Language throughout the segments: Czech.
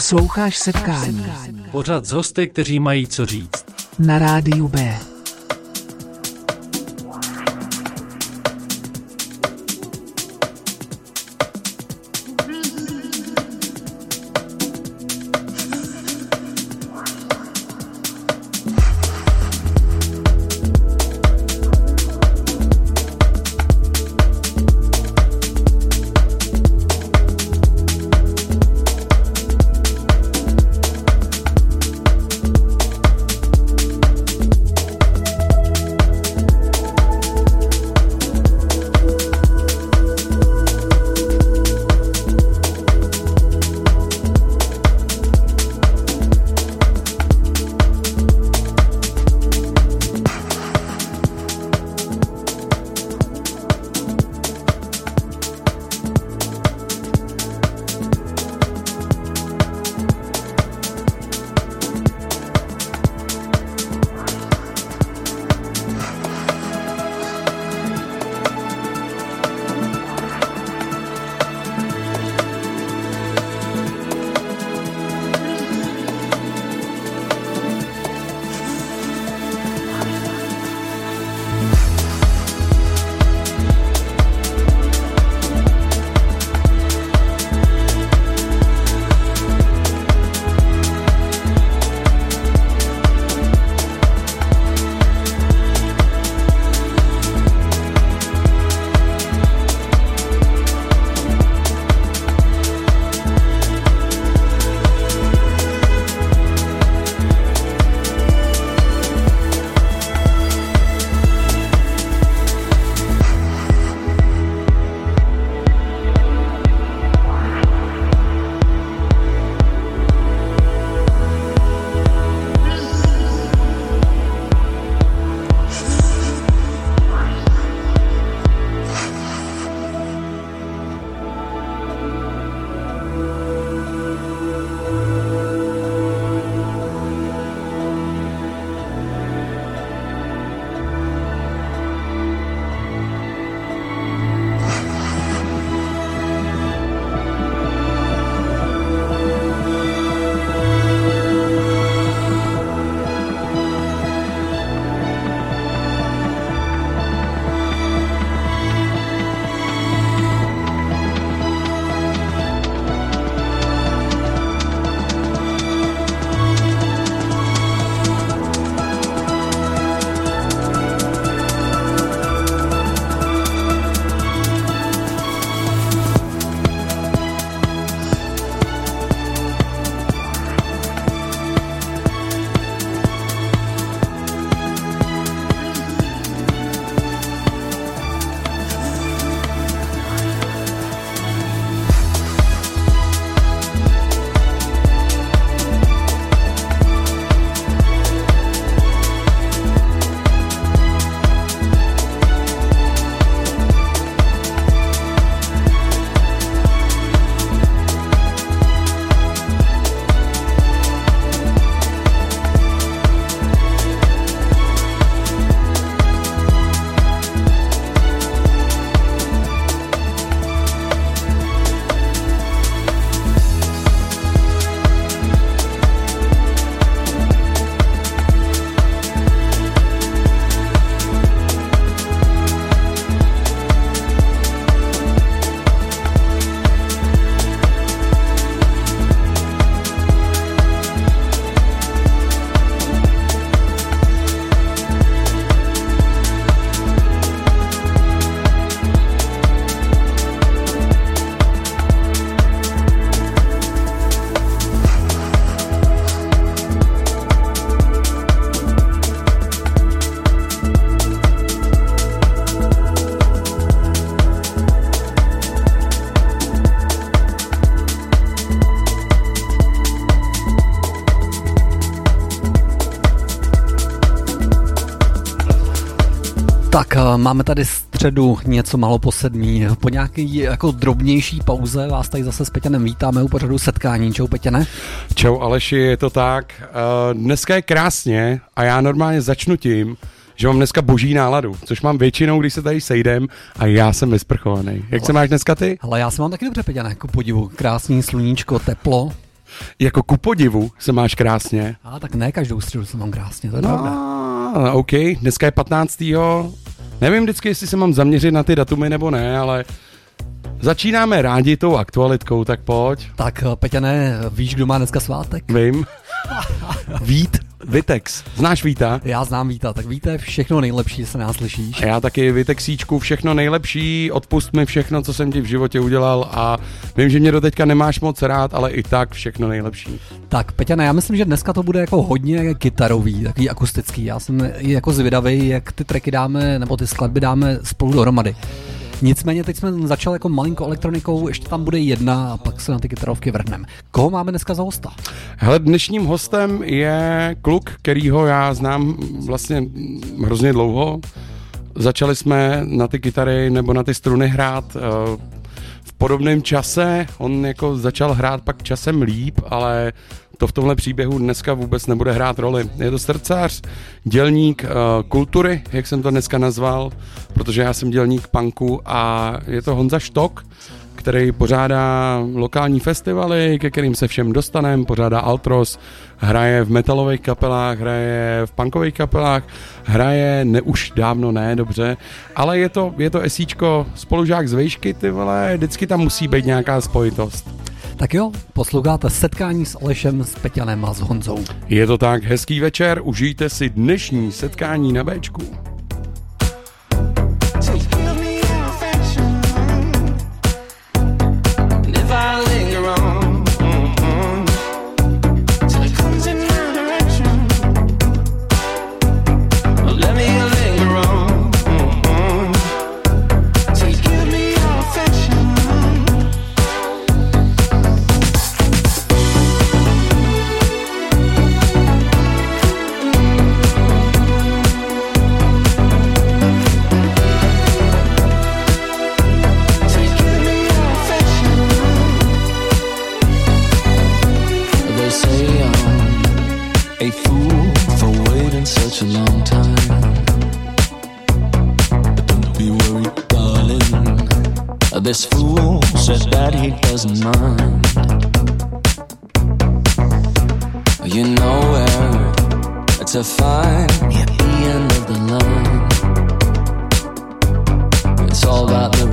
Posloucháš setkání. Pořád z hosty, kteří mají co říct. Na rádiu B. Eh, máme tady středu něco malo po sedmí. Po nějaký jako drobnější pauze vás tady zase s Peťanem vítáme u pořadu setkání. Čau Peťane. Čau Aleši, je to tak. Uh, dneska je krásně a já normálně začnu tím, že mám dneska boží náladu, což mám většinou, když se tady sejdem a já jsem vysprchovaný. Jak se máš dneska ty? Ale já se mám taky dobře Peťane, jako podivu. Krásný sluníčko, teplo. Jako ku podivu se máš krásně. A tak ne každou středu se mám krásně, to je pravda. No, OK, dneska je 15. Nevím vždycky, jestli se mám zaměřit na ty datumy nebo ne, ale začínáme rádi tou aktualitkou, tak pojď. Tak eh, Peťane, víš, kdo má dneska svátek? Vím. Vít Vitex. Znáš Víta? Já znám Víta, tak víte, všechno nejlepší, se nás slyšíš. A já taky Vitexíčku, všechno nejlepší, odpust mi všechno, co jsem ti v životě udělal a vím, že mě do teďka nemáš moc rád, ale i tak všechno nejlepší. Tak Peťane, já myslím, že dneska to bude jako hodně kytarový, takový akustický. Já jsem jako zvědavý, jak ty tracky dáme, nebo ty skladby dáme spolu dohromady. Nicméně teď jsme začali jako malinko elektronikou, ještě tam bude jedna a pak se na ty kytarovky vrhneme. Koho máme dneska za hosta? Hele, dnešním hostem je kluk, kterýho já znám vlastně hrozně dlouho. Začali jsme na ty kytary nebo na ty struny hrát eh, v podobném čase. On jako začal hrát pak časem líp, ale to v tomhle příběhu dneska vůbec nebude hrát roli. Je to srdcař, dělník uh, kultury, jak jsem to dneska nazval, protože já jsem dělník punku a je to Honza Štok, který pořádá lokální festivaly, ke kterým se všem dostaneme, pořádá Altros, hraje v metalových kapelách, hraje v punkových kapelách, hraje, ne už dávno ne, dobře, ale je to, je to esíčko, spolužák z vejšky, ty vole, vždycky tam musí být nějaká spojitost. Tak jo, posloucháte setkání s Alešem, s Peťanem a s Honzou. Je to tak, hezký večer, užijte si dnešní setkání na Bčku. This fool said that he doesn't mind. You know where to find the end of the line. It's all about the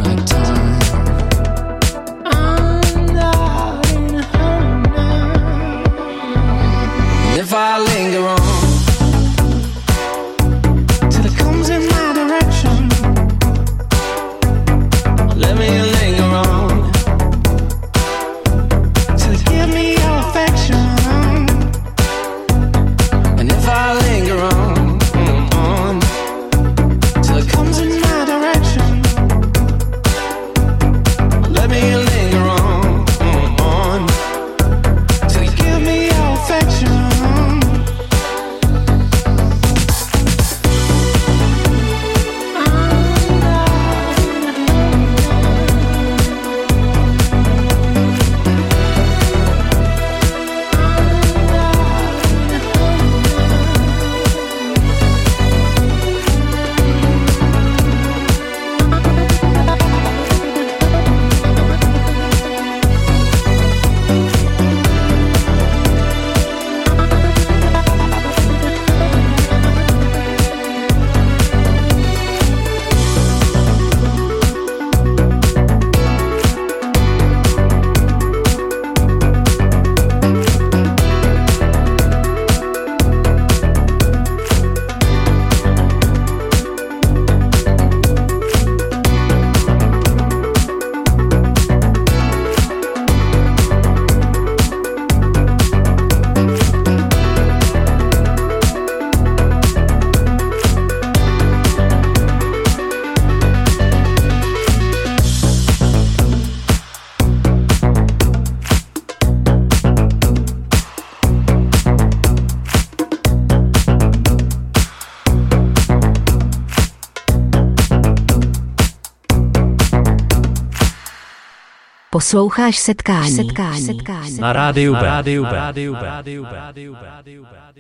Posloucháš setkání. setkání. setkání. Na rádiu B. Na rádiu B. Na rádiu B. Na rádiu B.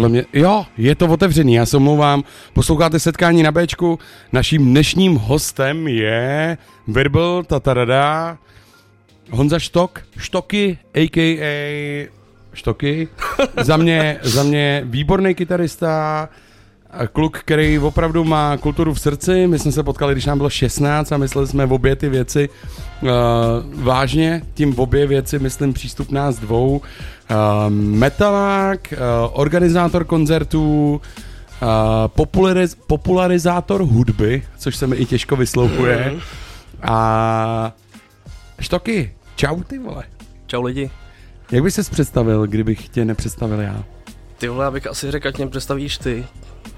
Podle mě, jo, je to otevřený, já se omlouvám. Posloucháte setkání na Bčku. Naším dnešním hostem je Verbal Tatarada, Honza Štok, Štoky, a.k.a. Štoky. za, mě, za mě výborný kytarista, kluk, který opravdu má kulturu v srdci, my jsme se potkali, když nám bylo 16 a mysleli jsme v obě ty věci uh, vážně, tím obě věci myslím přístup nás dvou. Uh, metalák, uh, organizátor koncertů, uh, populariz- popularizátor hudby, což se mi i těžko vyslovuje. A štoky, čau ty vole. Čau lidi. Jak bys se představil, kdybych tě nepředstavil já? Ty vole, abych asi řekl, ať mě představíš ty.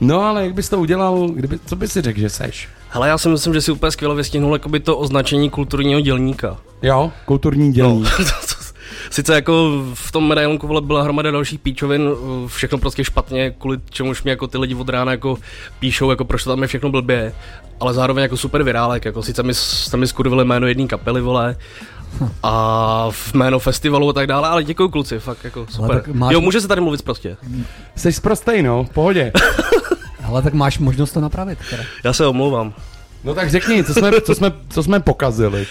No ale jak bys to udělal, kdyby, co bys si řekl, že seš? Hele, já si myslím, že si úplně skvěle vystihnul jakoby to označení kulturního dělníka. Jo, kulturní dělník. No, Sice jako v tom medailonku vole byla hromada dalších píčovin, všechno prostě špatně, kvůli čemuž mi jako ty lidi od rána jako píšou, jako proč to tam je všechno blbě, ale zároveň jako super virálek, jako sice mi, jste mi skurvili jméno jedné kapely, vole, a v jméno festivalu a tak dále, ale děkuji kluci, fakt jako super. máš- Jo, může se tady mluvit prostě. Jsi zprostej, no, v pohodě. Ale tak máš možnost to napravit. Teda. Já se omlouvám. No tak řekni, co jsme, co jsme, co jsme pokazili.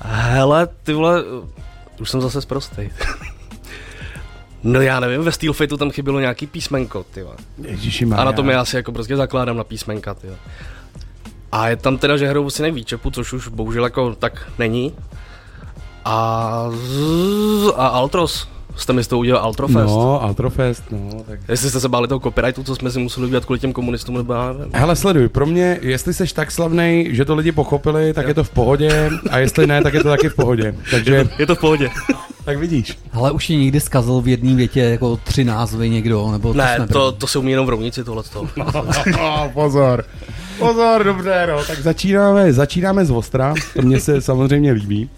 Hele, ty vole, už jsem zase zprostej. No já nevím, ve Steel Fateu tam chybělo nějaký písmenko, ty A na tom já si jako prostě zakládám na písmenka, ty. A je tam teda, že hrajou si výčepu, což už bohužel jako tak není. A, a Altros, jste mi z toho udělal Altrofest. No. No, Altrofest, no, tak... Jestli jste se báli toho copyrightu, co jsme si museli udělat kvůli těm komunistům, nebo já nevím. Hele, sleduj, pro mě, jestli jsi tak slavný, že to lidi pochopili, tak je to v pohodě, a jestli ne, tak je to taky v pohodě. Takže, Je to v pohodě. tak vidíš. Ale už ti někdy zkazil v jedné větě jako tři názvy někdo, nebo to Ne, jsme to, to se umí jenom v rovnici tohleto. Oh, pozor. Pozor, dobře, no. Tak začínáme, začínáme z ostra, to mně se samozřejmě líbí.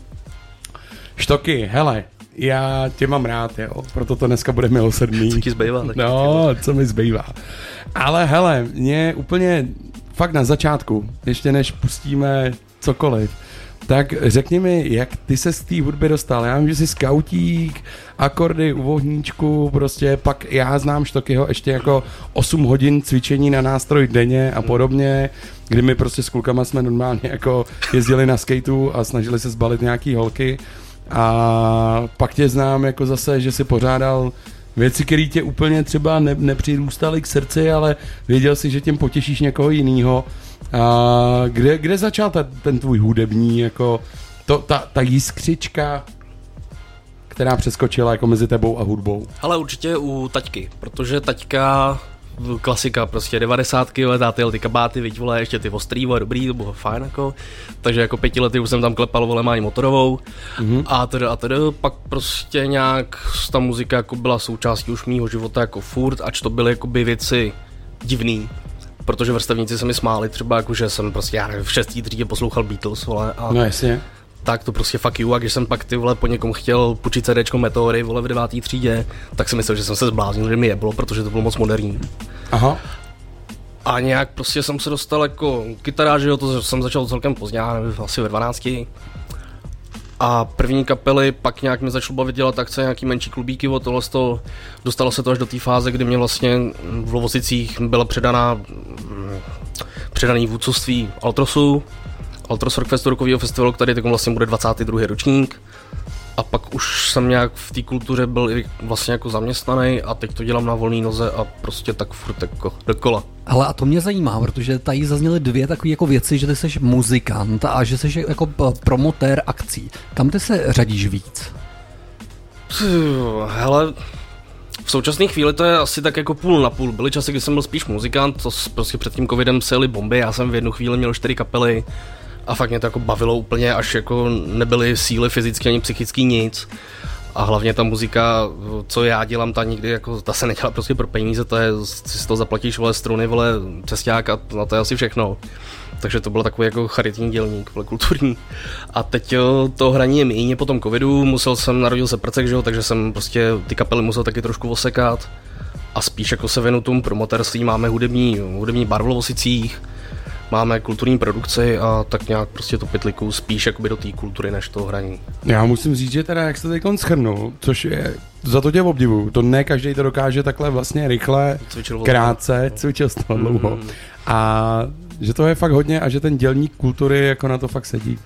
Štoky, hele, já tě mám rád, jo, proto to dneska bude milosrdný. Co ti zbývá? No, co mi zbývá. Ale hele, mě úplně fakt na začátku, ještě než pustíme cokoliv, tak řekni mi, jak ty se z té hudby dostal. Já vím, že jsi skautík, akordy u vohníčku, prostě pak já znám Štokyho ještě jako 8 hodin cvičení na nástroj denně a podobně, kdy my prostě s klukama jsme normálně jako jezdili na skateu a snažili se zbalit nějaký holky a pak tě znám jako zase, že si pořádal věci, které tě úplně třeba ne, nepřirůstaly k srdci, ale věděl si, že tím potěšíš někoho jiného. A kde, kde začal ta, ten tvůj hudební, jako to, ta, ta jiskřička, která přeskočila jako mezi tebou a hudbou? Ale určitě u taťky, protože taťka klasika, prostě 90. ale táty jel ty kabáty, viď vole, ještě ty ostrý, vole, dobrý, to bylo fajn jako. Takže jako pěti lety už jsem tam klepal, vole, mání motorovou. Mm-hmm. A teda, a teda, pak prostě nějak ta muzika jako byla součástí už mýho života jako furt, ač to byly jakoby věci divný. Protože vrstevníci se mi smáli třeba, jako že jsem prostě, já nevím, v šestý třídě poslouchal Beatles, vole, a No jasně. Tak to prostě fuck you. A když jsem pak ty vole po někom chtěl půjčit CDčko Meteory vole v devátý třídě, tak si myslel, že jsem se zbláznil, že mi jeblo, protože to bylo moc moderní. Aha. A nějak prostě jsem se dostal jako kytara, že jo, to jsem začal celkem pozdě, nevím, asi ve 12. A první kapely, pak nějak mi začalo bavit dělat akce, nějaký menší klubíky, o tohle toho, dostalo se to až do té fáze, kdy mě vlastně v Lovosicích byla předaná mm, předaný vůdcovství Altrosu, Altros Rockfestu rokového festivalu, který teď vlastně bude 22. ročník. A pak už jsem nějak v té kultuře byl i vlastně jako zaměstnaný a teď to dělám na volné noze a prostě tak furt jako dokola. Ale a to mě zajímá, protože tady zazněly dvě takové jako věci, že ty jsi muzikant a že jsi jako promotér akcí. Kam ty se řadíš víc? Hele, v současné chvíli to je asi tak jako půl na půl. Byly časy, kdy jsem byl spíš muzikant, to prostě před tím covidem se jeli bomby, já jsem v jednu chvíli měl čtyři kapely a fakt mě to jako bavilo úplně, až jako nebyly síly fyzicky ani psychický nic. A hlavně ta muzika, co já dělám, ta nikdy jako, ta se nedělá prostě pro peníze, to je, si toho zaplatíš, vole, struny, vole, cesták a na to je asi všechno. Takže to byl takový jako charitní dělník, vole, kulturní. A teď jo, to hraní je méně po tom covidu, musel jsem, narodil se prcek, že jo, takže jsem prostě ty kapely musel taky trošku osekat. A spíš jako se věnu tomu promotérství, máme hudební, hudební bar v Lovosicích, máme kulturní produkci a tak nějak prostě to pytliku spíš jakoby do té kultury než toho hraní. Já musím říct, že teda jak jste teď schrnul, což je, za to tě obdivu, to ne každý to dokáže takhle vlastně rychle, Cvičil krátce, cvičil to dlouho. A že to je fakt hodně a že ten dělník kultury jako na to fakt sedí.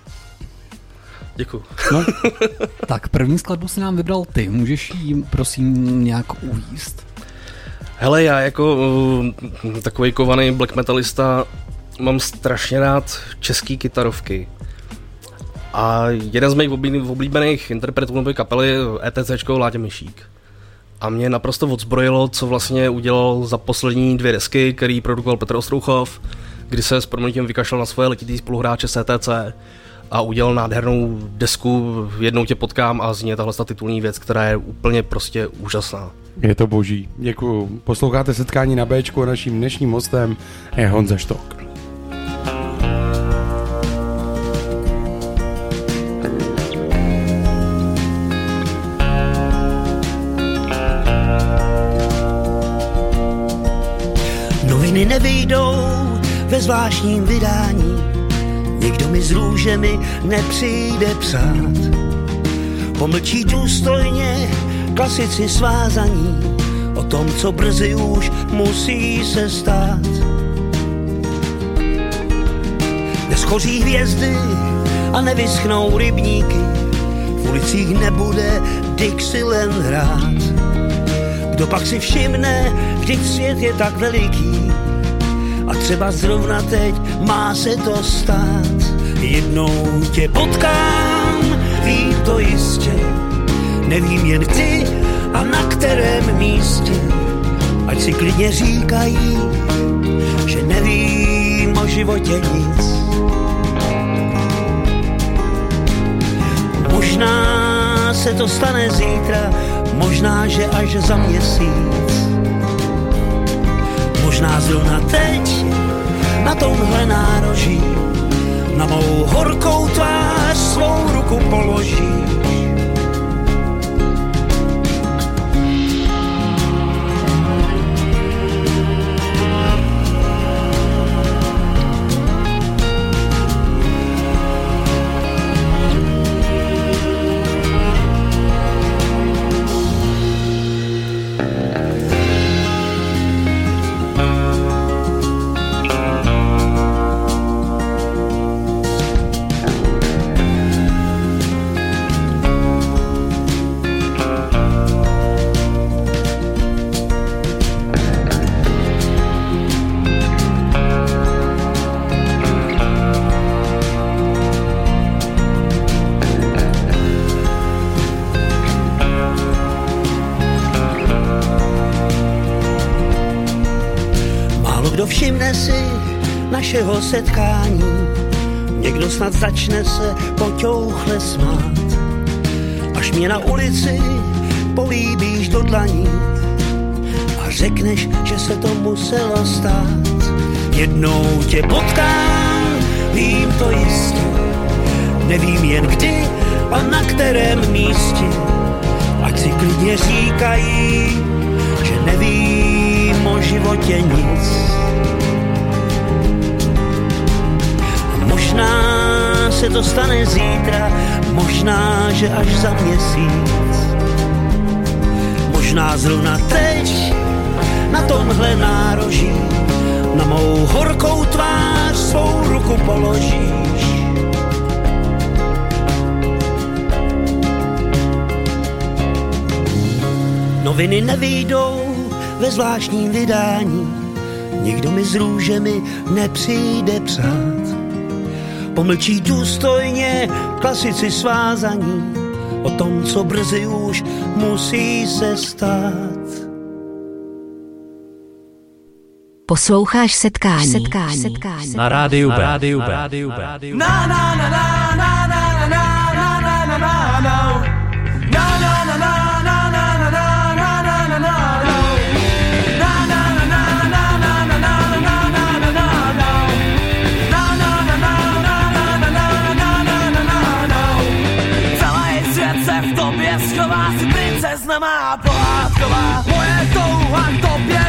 Děkuji. No, Tak první skladbu si nám vybral ty, můžeš jí prosím nějak uvíst? Hele, já jako uh, takový kovaný black metalista mám strašně rád český kytarovky. A jeden z mých oblí- oblíbených interpretů nové kapely ETC Láďa Myšík. A mě naprosto odzbrojilo, co vlastně udělal za poslední dvě desky, který produkoval Petr Ostrouchov, kdy se s proměnitím vykašlal na svoje letitý spoluhráče CTC a udělal nádhernou desku, jednou tě potkám a zní tahle ta titulní věc, která je úplně prostě úžasná. Je to boží. Děkuju. Posloucháte setkání na Bčku a naším dnešním hostem je Honza Štok. Noviny nevyjdou ve zvláštním vydání, nikdo mi s růžemi nepřijde psát. Pomlčí důstojně klasici svázaní o tom, co brzy už musí se stát. Neschoří hvězdy a nevyschnou rybníky, v ulicích nebude Dixieland hrát. Kdo pak si všimne, vždyť svět je tak veliký a třeba zrovna teď má se to stát. Jednou tě potkám, vím to jistě, nevím jen kdy a na kterém místě. Ať si klidně říkají, že nevím o životě nic. Možná se to stane zítra, možná, že až za měsíc. Možná zrovna teď, na tomhle nároží, na mou horkou tvář svou ruku položí. Našeho setkání, někdo snad začne se poťouchle smát. Až mě na ulici políbíš do dlaní a řekneš, že se to muselo stát. Jednou tě potkám, vím to jistě, nevím jen kdy a na kterém místě. Ať si klidně říkají, že nevím o životě nic. Se to stane zítra, možná, že až za měsíc. Možná zrovna teď, na tomhle nároží, na mou horkou tvář svou ruku položíš. Noviny nevyjdou ve zvláštním vydání, nikdo mi s růžemi nepřijde psát. Pomlčí důstojně klasici svázaní o tom, co brzy už musí se stát. Posloucháš setkání. setkání. setkání. Na rádiu B. Na rádiu B. Na rádiu B. Na na na na na na na na na na na na quanto piace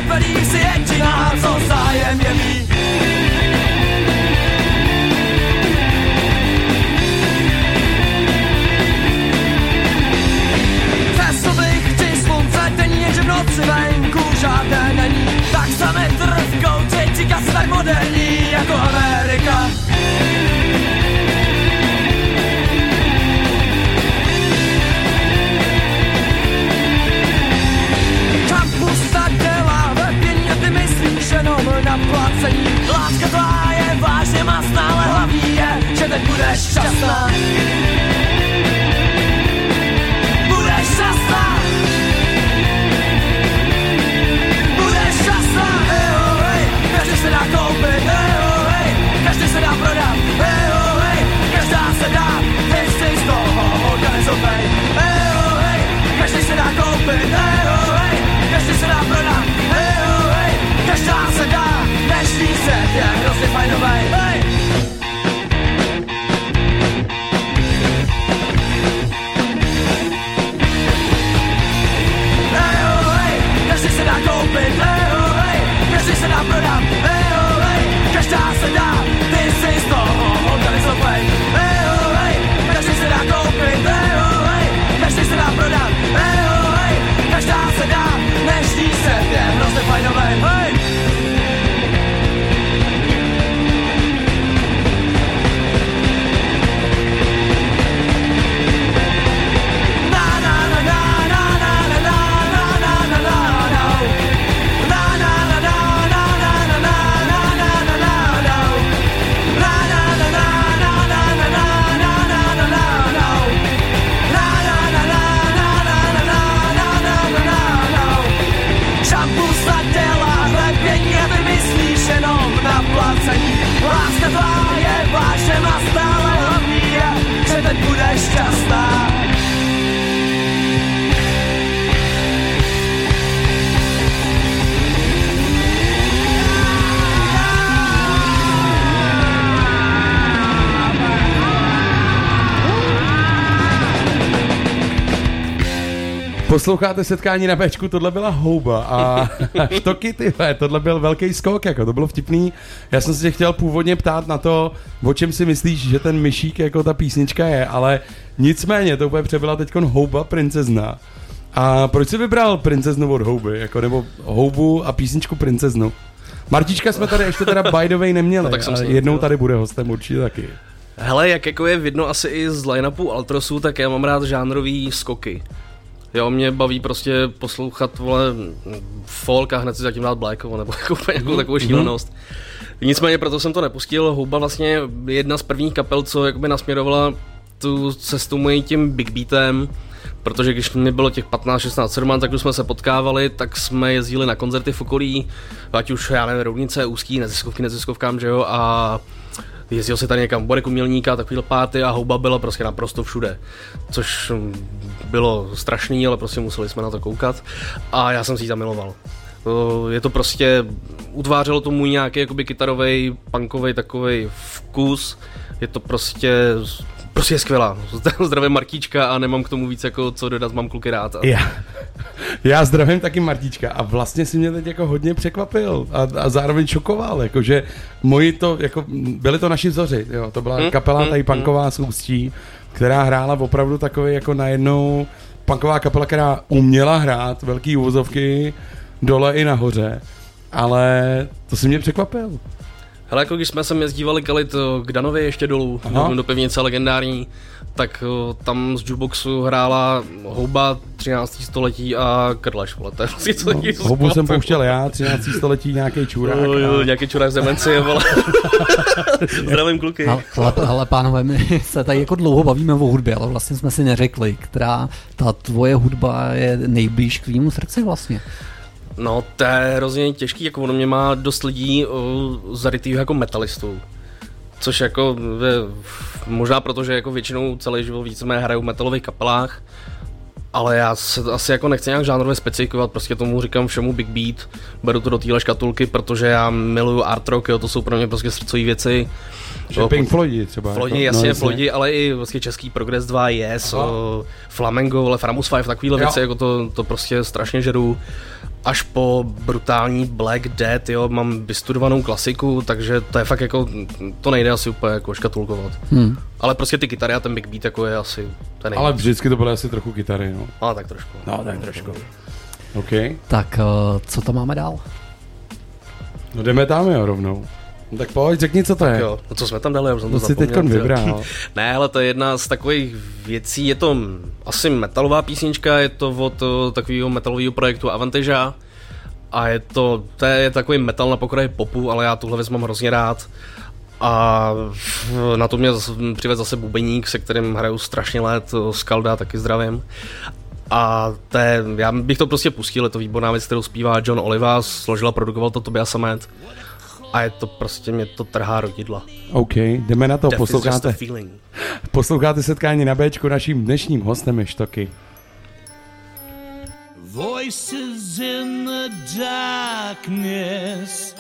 Posloucháte setkání na Bčku, tohle byla houba a štoky, ty tohle byl velký skok, jako to bylo vtipný. Já jsem se tě chtěl původně ptát na to, o čem si myslíš, že ten myšík jako ta písnička je, ale nicméně to úplně přebyla teď houba princezna. A proč jsi vybral princeznu od houby, jako nebo houbu a písničku princeznu? Martička jsme tady ještě teda by the way neměli, No, tak jsem ale jednou tady bude hostem určitě taky. Hele, jak jako je vidno asi i z line-upu Altrosu, tak já mám rád žánrový skoky. Jo, mě baví prostě poslouchat, vole, folk a hned si zatím dát black, nebo jako nějakou takovou šílenost. Nicméně proto jsem to nepustil. Houba vlastně je jedna z prvních kapel, co jakoby nasměrovala tu cestu mojí tím big beatem, protože když mi bylo těch 15, 16, 17, tak když jsme se potkávali, tak jsme jezdili na koncerty v okolí, ať už, já nevím, Roudnice, Úzký, neziskovky, neziskovkám, že jo, a jezdil se tady někam Borek Umělníka, takovýhle páty a houba byla prostě naprosto všude. Což mm, bylo strašný, ale prostě museli jsme na to koukat a já jsem si ji zamiloval. Je to prostě, utvářelo to můj nějaký jakoby kytarový, punkový takový vkus. Je to prostě, prostě je skvělá. Zdravím Martíčka a nemám k tomu víc jako co dodat, mám kluky rád. A Já, já zdravím taky Martička a vlastně si mě teď jako hodně překvapil a, a zároveň šokoval, jakože moji to, jako byli to naši vzoři, jo, to byla Hmm, kapela hmm, tady punková z Ústí, která hrála opravdu takový jako najednou punková kapela, která uměla hrát velký úvozovky dole i nahoře, ale to si mě překvapil. Hele, jako když jsme sem jezdívali kalit eh, k Danovi ještě dolů, Aha. do, do pevnice legendární, tak eh, tam z jukeboxu hrála houba 13. století a krleš, vole, to je vlastně co No, houbu jsem pouštěl já, 13. století nějaký čurák. Jo, jo, a- nějaký čurák z demenci, vole. Zdravím kluky. Ale, ale, ale pánové, my se tady jako dlouho bavíme o hudbě, ale vlastně jsme si neřekli, která ta tvoje hudba je nejblíž k tvýmu srdci vlastně. No, to je hrozně těžký, jako ono mě má dost lidí uh, zarytýho jako metalistu. Což jako je, možná proto, že jako většinou celý život víceméně hraju v metalových kapelách, ale já se asi jako nechci nějak žánrově specifikovat, prostě tomu říkám všemu Big Beat, beru to do téhle škatulky, protože já miluju art rock, jo, to jsou pro mě prostě srdcové věci. Že Pink Floydi třeba. Floydi, jako, jasně, no, Floydi, ale i vlastně český Progress 2, Yes, o, Flamengo, ale Framus 5, takovýhle Jo. věci, jako to, to prostě strašně žeru. Až po brutální Black Death, jo, mám vystudovanou klasiku, takže to je fakt jako, to nejde asi úplně jako škatulkovat. Hmm. Ale prostě ty kytary a ten Big Beat jako je asi ten Ale vždycky to byly asi trochu kytary, no. Ale tak trošku. No, tak trošku. OK. Tak eh, co tam máme dál? No jdeme tam jo rovnou. No tak pojď, řekni, co to je. Jo, no co jsme tam dali, já už jsem To to si tyjo. vybral. ne, ale to je jedna z takových věcí, je to asi metalová písnička, je to od eh, takového metalového projektu Avantasia a je to, to je takový metal na pokraji popu, ale já tuhle věc mám hrozně rád A na to mě z- přivedl zase bubeník, se kterým hraju strašně let, Skalda, taky zdravím. A to je, já bych to prostě pustil, je to výborná věc, kterou zpívá John Oliva, složil a produkoval to Tobias Samet. A je to prostě, mě to trhá rodidla. OK, jdeme na to, Death posloucháte, posloucháte setkání na Bčku, naším dnešním hostem je Štoky. Voices in the darkness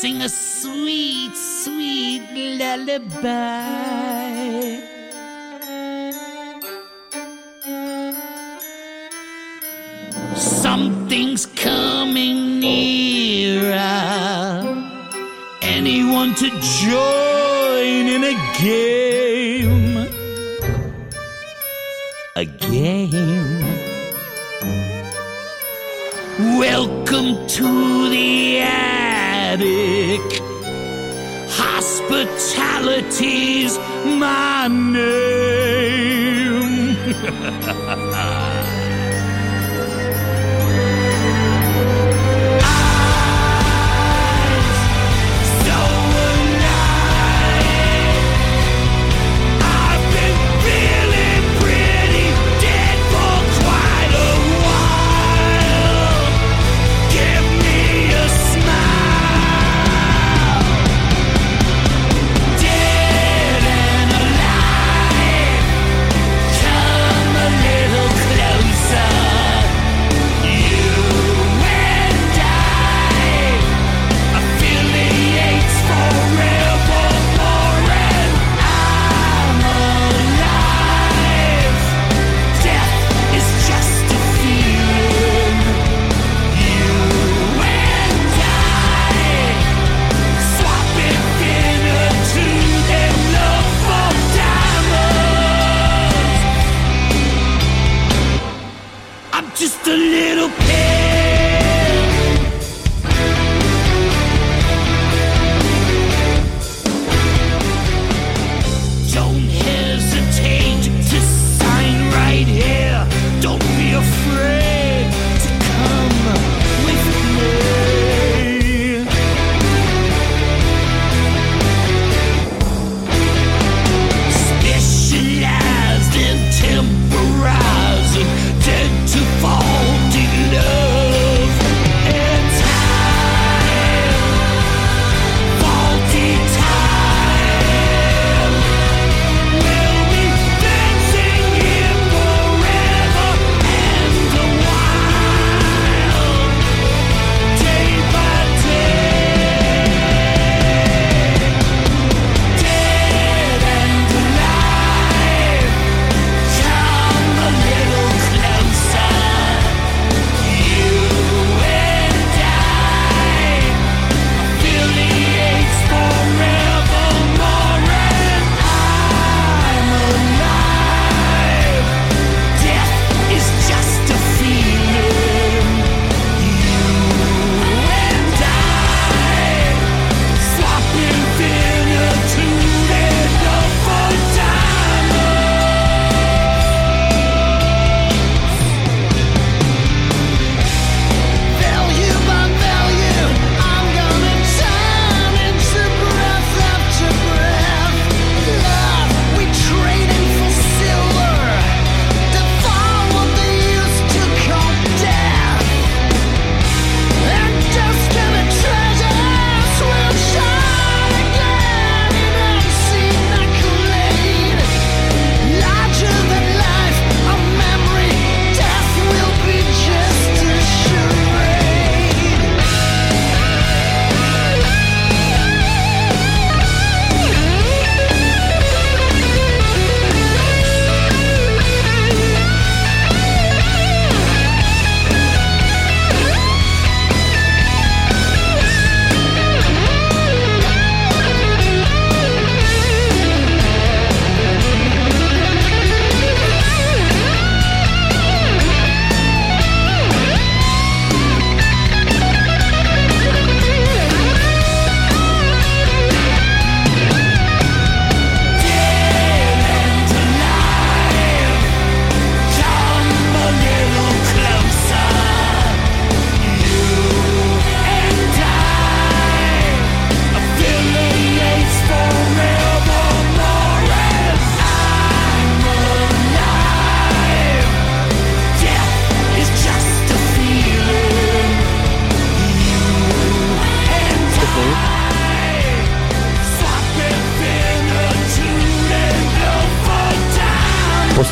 sing a sweet, sweet lullaby. Something's coming nearer. Anyone to join in a game? A game. Welcome to the attic. Hospitality's my name.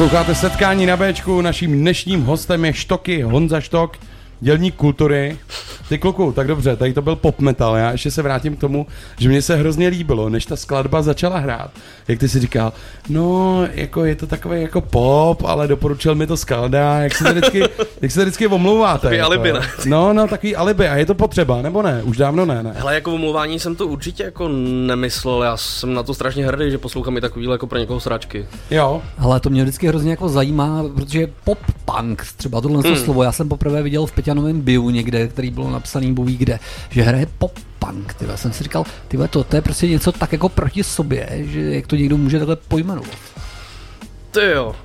Posloucháte setkání na Bčku, naším dnešním hostem je Štoky, Honza Štok, dělník kultury. Ty kluku, tak dobře, tady to byl pop metal, já ještě se vrátím k tomu, že mě se hrozně líbilo, než ta skladba začala hrát, jak ty si říkal, no, jako je to takový jako pop, ale doporučil mi to Skalda, jak se to vždycky, jak se to vždycky omlouváte. Takový jako, alibi, ne? No, no, takový alibi, a je to potřeba, nebo ne? Už dávno ne, ne. Hele, jako omlouvání jsem to určitě jako nemyslel, já jsem na to strašně hrdý, že poslouchám i takovýhle jako pro někoho sračky. Jo, Ale to mě vždycky hrozně jako zajímá, protože pop-punk, třeba tohle hmm. slovo, já jsem poprvé viděl v Peťanovém biu někde, který bylo napsaný boví kde, že hraje pop-punk, ty jsem si říkal, ty to, to je prostě něco tak jako proti sobě, že jak to někdo může takhle pojmenovat. Ty jo.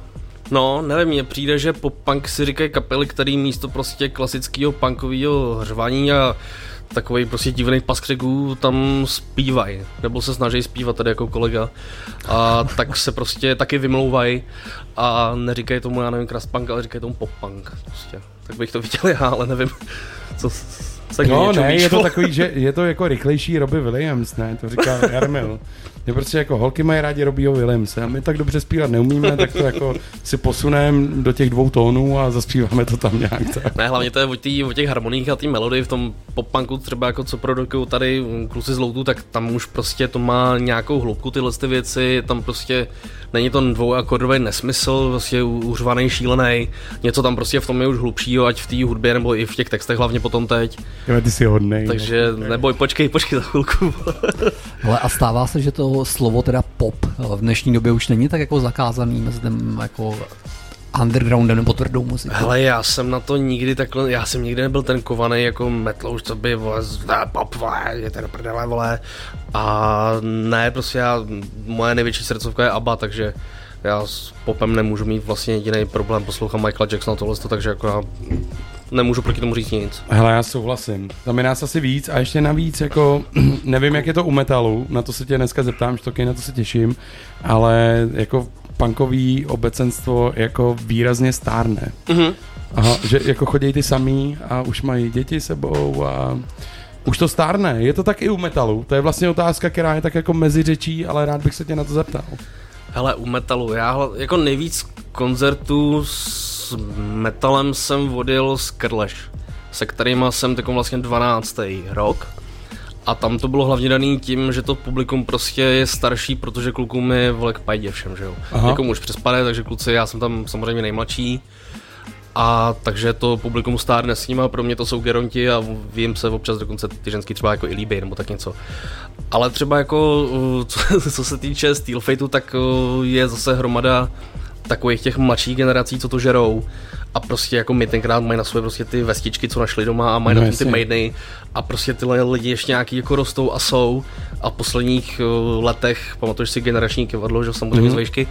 No, nevím, mně přijde, že pop punk si říkají kapely, který místo prostě klasického punkového hřvaní a takový prostě divný paskřegů tam zpívají, nebo se snaží zpívat tady jako kolega a tak se prostě taky vymlouvají a neříkají tomu, já nevím, crust punk, ale říkají tomu pop punk prostě. Tak bych to viděl já, ale nevím, co se No ne, je to takový, že je to jako rychlejší Robbie Williams, ne, to říká Jarmil. Je prostě jako holky mají rádi Robbieho Williamse a my tak dobře zpívat neumíme, tak to jako si posuneme do těch dvou tónů a zaspíváme to tam nějak. Tak. Ne, hlavně to je o, tý, o těch harmoních a té melodii v tom pop-punku třeba jako co produkují tady kluci z Loutu, tak tam už prostě to má nějakou hloubku tyhle ty věci, tam prostě není to dvouakordový nesmysl, prostě uřvaný, šílený, něco tam prostě v tom je už hlubšího, ať v té hudbě nebo i v těch textech hlavně potom teď. Jo, ty jsi hodnej. Takže neboj, počkej, počkej za chvilku. Ale a stává se, že to slovo teda pop v dnešní době už není tak jako zakázaný mezi tím jako undergroundem nebo tvrdou muzikou. Hele, já jsem na to nikdy takhle, já jsem nikdy nebyl ten kovaný jako metal, už to by vole, pop, vole, je ten prdele, vole. A ne, prostě já, moje největší srdcovka je ABBA, takže já s popem nemůžu mít vlastně jediný problém, poslouchám Michaela Jacksona tohle, takže jako já nemůžu proti tomu říct nic. Hele, já souhlasím. Tam je nás asi víc a ještě navíc, jako nevím, jak je to u metalu, na to se tě dneska zeptám, štoky, na to se těším, ale jako punkový obecenstvo jako výrazně stárne. Mhm. Aha, že jako chodí ty samý a už mají děti sebou a už to stárne. Je to tak i u metalu. To je vlastně otázka, která je tak jako mezi řečí, ale rád bych se tě na to zeptal. Hele, u metalu, já jako nejvíc koncertů s metalem jsem odjel z Krleš, se kterýma jsem takový vlastně 12. rok. A tam to bylo hlavně daný tím, že to publikum prostě je starší, protože klukům je vole k pajdě všem, že jo. Aha. Někomu už přespade, takže kluci, já jsem tam samozřejmě nejmladší. A takže to publikum stárne s nima, pro mě to jsou geronti a vím se občas dokonce ty ženský třeba jako i líbí nebo tak něco. Ale třeba jako, uh, co, co se týče Steel Fateu, tak uh, je zase hromada takových těch mladších generací, co to žerou. A prostě jako my tenkrát mají na sobě prostě ty vestičky, co našli doma a mají No na tom ty jasně. maideny. A prostě tyhle lidi ještě nějaký jako rostou a jsou. A v posledních uh, letech, pamatuješ si generační kivadlo, že samozřejmě Mhm. mm-hmm. z výšky,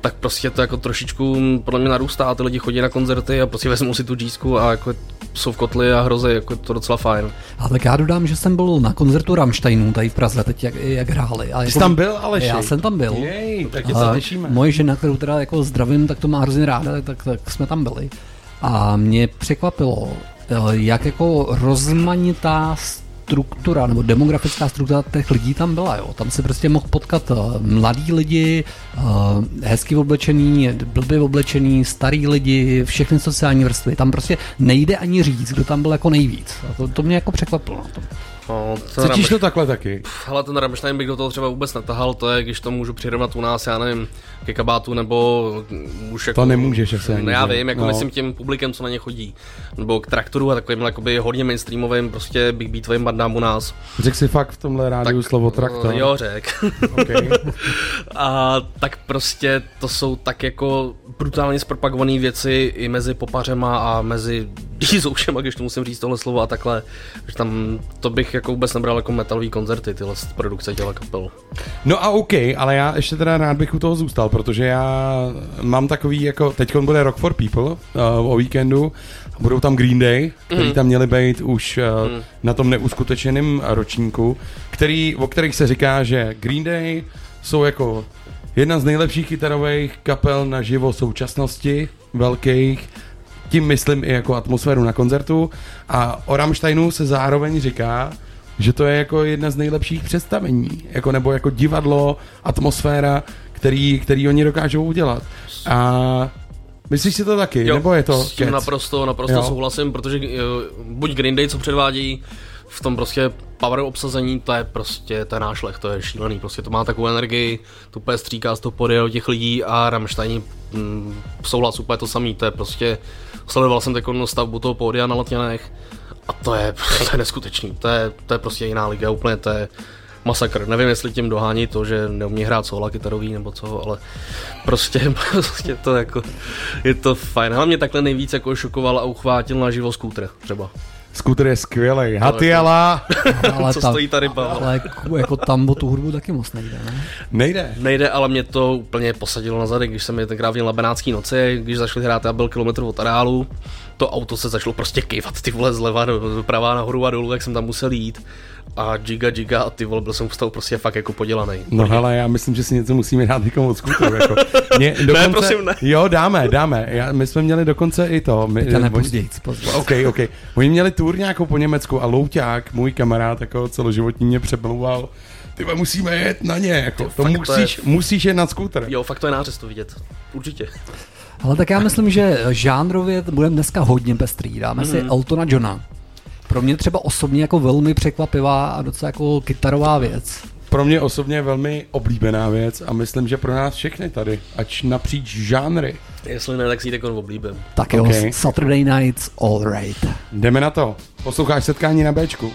tak prostě to jako trošičku mm, podle mě narůstá a ty lidi chodí na koncerty a prostě vezmou si tu džísku a jako jsou v kotli a hrozí, jako je to docela fajn. A tak já dodám, že jsem byl na koncertu Rammsteinů tady v Praze, teď jak, jak hráli. A Ty jako, jsi tam byl, Aleši? Já jsem tam byl. Jej, tak tě A se těšíme. Moje žena, kterou teda jako zdravím, tak to má hrozně ráda, tak, tak jsme tam byli. A mě překvapilo, eh, jak jako rozmanitá struktura nebo demografická struktura těch lidí tam byla. Jo. Tam se prostě mohl potkat eh, mladí lidi, eh, hezky oblečený, blbě oblečený, starý lidi, všechny sociální vrstvy. Tam prostě nejde ani říct, kdo tam byl jako nejvíc. A to, to mě jako překvapilo. Na tom. No, Cítíš to takhle taky? Hele, ten Rammstein bych do toho třeba vůbec netahal, to je, když to můžu přirovnat u nás, já nevím, ke kabátu, nebo už jako... To nemůžeš asi ani, No, já vím, jako No. myslím tím publikem, co na ně chodí. Nebo k traktoru a takovým jakoby hodně mainstreamovým, prostě big beatovým bandám u nás. Řekl si fakt v tomhle rádiu slovo traktor. Jo, řek. Okay. a tak prostě to jsou tak jako brutálně zpropagované věci i mezi popařema a mezi dízoušema, když to musím říct tohle slovo a takhle. Že tam to bych jako vůbec nebral jako metalový koncerty, tyhle produkce těla kapel. No a OK, ale já ještě teda rád bych u toho zůstal, protože já mám takový jako, teď bude Rock for People uh, o víkendu, budou tam Green Day, který Mhm. tam měli být už uh, Mhm. na tom neuskutečeném ročníku, který, o kterých se říká, že Green Day jsou jako jedna z nejlepších kytarových kapel na živo současnosti, velkých, tím myslím i jako atmosféru na koncertu a o Rammsteinu se zároveň říká, že to je jako jedna z nejlepších představení, jako nebo jako divadlo, atmosféra, který, který oni dokážou udělat. A myslíš si to taky, Jo, nebo je to s tím kec? naprosto, naprosto Jo. souhlasím, protože uh, buď Green Day, co předvádí, v tom prostě power obsazení, to je prostě, je nášlech, to je šílený, prostě to má takovou energii, to úplně stříká z toho podjel těch lidí a Rammstein mm, souhlas úplně to samý, to je prostě, sledoval jsem takovou stavbu toho pódia na Letňanech a to je, to je neskutečný, to je, to je prostě jiná liga, úplně to je masakr. Nevím, jestli tím dohání to, že neumí hrát sola kytarový nebo co, ale prostě, prostě to jako, je to fajn. Hlavně takhle nejvíc jako šokoval a uchvátil na živo skútr třeba. Skuter je skvělý. Hatiala Ale Co tam, stojí tady ryba? ale jako, jako tam o tu hudbu taky moc nejde, ne? nejde. Nejde, ale mě to úplně posadilo na zadek, když jsem je tenkrát měl na Benátský noci, když zašli hrát, já byl kilometr od areálu, to auto se začalo prostě kývat ty vole zleva do, doprava nahoru a dolů, jak jsem tam musel jít. A giga giga a ty vole, byl jsem v toho prostě fakt jako podělaný. No hele, já myslím, že si něco musíme dát někomu od skuteru. Jako. Mě, dokonce, prosím, ne. Jo, dáme, dáme. Já, my jsme měli dokonce i to. My, Teďka oni- nepozději, později. OK, OK. Oni měli tour nějakou po Německu a Louťák, můj kamarád, jako celoživotní mě přemlouval. Ty vole, musíme jet na ně, jako. To fakt to je- musíš, musíš jet na skúter. Jo, fakt to je nářez to vidět. Určitě. Ale tak já myslím, že žánrově budeme dneska hodně pestrý. Dáme si Eltona Johna. Pro mě třeba osobně jako velmi překvapivá a docela jako kytarová věc. Pro mě osobně je velmi oblíbená věc a myslím, že pro nás všechny tady, ač napříč žánry. Jestli ne, tak si ji tak oblíbím. Tak jo, Ok. Saturday Nights All Right. Jdeme na to. Posloucháš setkání na Bčku.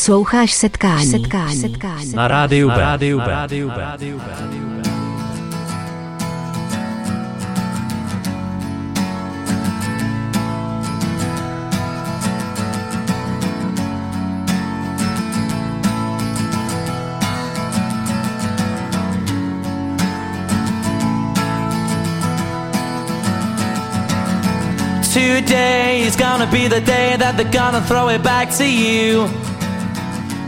Posloucháš setkání. setkání. setkání. Na rádiu B. Na rádiu B. Na rádiu B. Na rádiu B. Today is gonna be the day that they're gonna throw it back to you.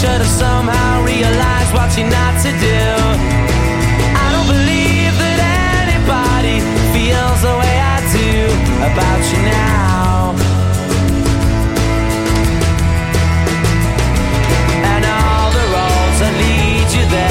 Should have somehow realized what you're not to do. I don't believe that anybody feels the way I do about you now. And all the roads that lead you there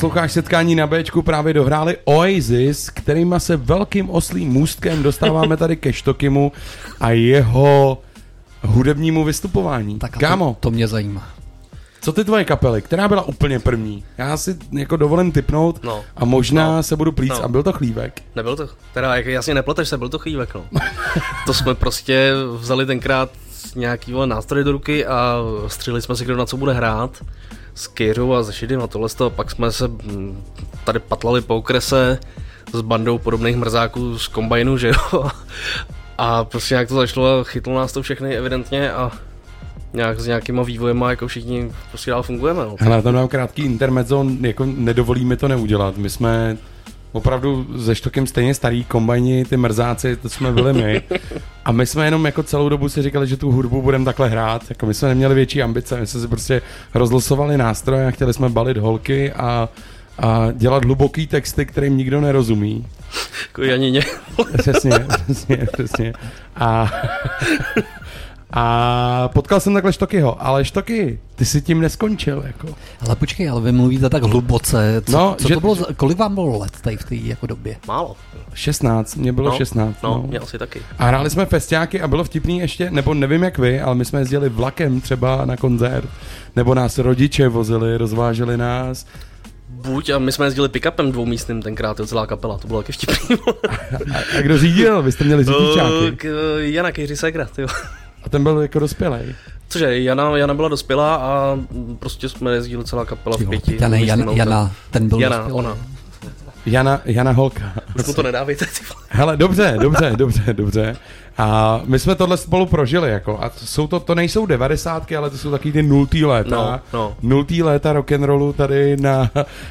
Posloucháš setkání na Bčku právě dohráli Oasis, kterýma se velkým oslým můstkem dostáváme tady ke Štokimu a jeho hudebnímu vystupování. Tak Kámo, to, to mě zajímá. co ty tvoje kapely, která byla úplně první? Já si jako dovolím typnout No. a možná No. se budu plíct No. a byl to chlívek. Nebyl to, teda jak jasně nepleteš se, byl to chývek, no. to jsme prostě vzali tenkrát nějaký vole nástroj do ruky a stříleli jsme si, kdo na co bude hrát s Kyrou a se Šidym a tohle toho. Pak jsme se mm, tady patlali po okrese s bandou podobných mrzáků z kombajnu, že jo. A prostě nějak to zašlo a chytlo nás to všechny evidentně a nějak s nějakýma vývojema, jako všichni prostě dál fungujeme. No. Hele, tam dám krátký intermezzo, jako nedovolí mi to neudělat. My jsme opravdu ze Štokem stejně starý kombajni, ty mrzáci, to jsme byli my. A my jsme jenom jako celou dobu si říkali, že tu hudbu budeme takhle hrát. Jako my jsme neměli větší ambice, my jsme si prostě rozlosovali nástroje a chtěli jsme balit holky a, a dělat hluboký texty, kterým nikdo nerozumí. Jako Janině. Přesně, přesně, přesně. A, a potkal jsem takhle Štokyho, ale Štoky, ty si tím neskončil, jako. Ale počkej, ale vy mluvíte tak hluboce. Co, No, co že- to bylo, kolik vám bylo let tady v té jako době? Málo. 16, mě bylo No, 16. No, No. mě asi taky. A hráli jsme festiáky a bylo vtipný ještě, nebo nevím jak vy, ale my jsme jezdili vlakem třeba na koncert, nebo nás rodiče vozili, rozváželi nás. Buď a my jsme jezdili pick-upem dvoumístným tenkrát, jo, celá kapela, to bylo taky vtipný. A, a kdo řídil? Vy jste měli řidičáky. Jana Kejři Segra, jo. Ten byl jako dospělý. Cože, Jana, Jana byla dospělá a prostě jsme jezdili celá kapela v Jo, pěti. Jana, dvoumístným Jan, autem. Jana, ten byl Jana, dospělý. ona. Jana, Jana Holka. Už mu to nedávejte, ty vole. Hele, dobře, dobře, dobře, dobře. A my jsme tohle spolu prožili, jako. A to jsou to, to nejsou devadesátky, ale to jsou taky ty nultý léta. No, no. Nultý léta rock'n'rollu tady na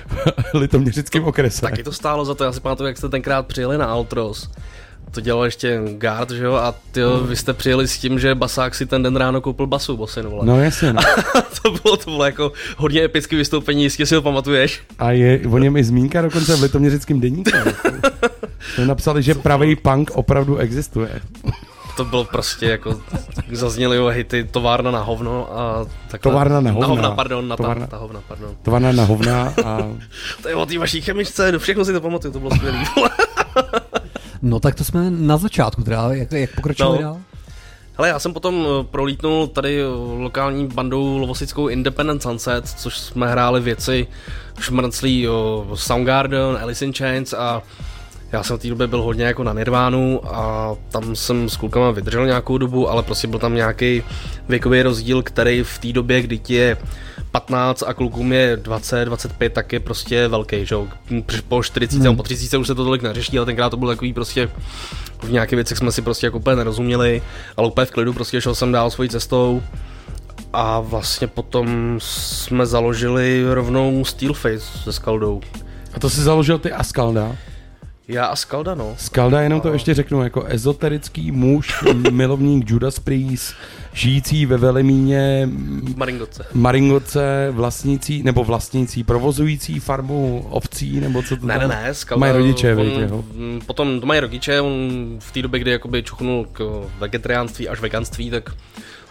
litoměřickém okrese. Taky to stálo za to, já si pamatuju, jak jste tenkrát přijeli na Altros. To dělal ještě Guard, že jo, a tyjo, vy jste přijeli s tím, že basák si ten den ráno koupil basu, bosinu, vole. No jasně, no. to bylo, to bylo jako hodně epické vystoupení, jistě si ho pamatuješ. A je o něm i zmínka dokonce v litoměřickém deníku. Jsme napsali, že pravý punk opravdu existuje. To bylo prostě jako, zazněly jo hity Továrna na hovno a takhle. Továrna na hovna. Na hovna, pardon, na Továrna. ta, ta hovna, pardon. Továrna na hovna a To je o té vaší chemičce, všechno si to pamatuju, to bylo skvělý. No tak to jsme na začátku teda, jak, jak pokračovali No. dál? Hele, já jsem potom eh, prolítnul tady eh, lokální bandou lovosickou Independent Sunset, což jsme hráli věci šmrnclí o Soundgarden, Alice in Chains a já jsem v té době byl hodně jako na Nirvánu a tam jsem s klukama vydržel nějakou dobu, ale prostě byl tam nějaký věkový rozdíl, který v té době, kdy ti je 15 a klukům je 20, 25, tak je prostě velký, že jo. Po 40, hmm. po 30 už se to tolik neřeší, ale tenkrát to bylo takový prostě v nějakých věcech jsme si prostě jako úplně nerozuměli, ale úplně v klidu prostě šel jsem dál svojí cestou a vlastně potom jsme založili rovnou Steelface se Skaldou. A to si založil ty Askalda. Já a Skalda, no. Skalda, jenom to ještě řeknu, jako ezoterický muž, milovník Judas Priest, žijící ve Velemíně, V Maringoce. Maringoce, vlastnící, nebo vlastnící, provozující farmu ovcí, nebo co to Ne, ne, tam? ne, Skalda, Mají rodiče, on, mm, Potom to mají rodiče, on v té době, kdy jakoby čuchnul k vegetariánství až veganství, tak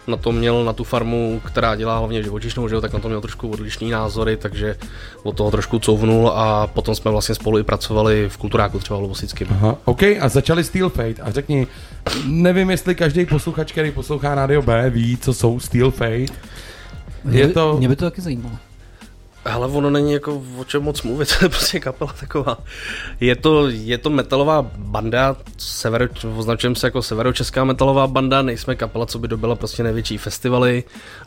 na to měl na tu farmu, která dělá hlavně živočišnou, že jo, tak na to měl trošku odlišný názory, takže od toho trošku couvnul a potom jsme vlastně spolu i pracovali v kulturáku třeba v Lovosickém. Aha, OK, a začali Steel Fate. A řekni, nevím, jestli každý posluchač, který poslouchá Radio B, ví, co jsou Steel Fate. Je to... mě by to taky zajímalo. Ale ono není jako o čem moc mluvit, to je prostě kapela taková. Je to, je to metalová banda, severo, označujeme se jako severočeská metalová banda, nejsme kapela, co by dobila prostě největší festivaly,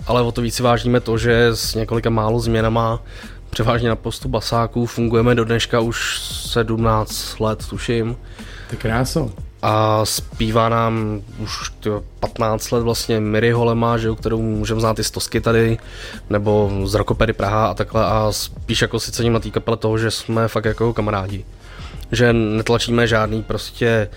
ale o to víc vážíme to, že s několika málo změnama, převážně na postu basáků, fungujeme do dneška už 17 let, tuším. To je kráso. A zpívá nám už tyjo, 15 let vlastně Miri Holema, že jo, kterou můžeme znát i z Tosky tady, nebo z Rokopery Praha a takhle a spíš jako si cením na té kapele toho, že jsme fakt jako kamarádi. Že netlačíme žádný prostě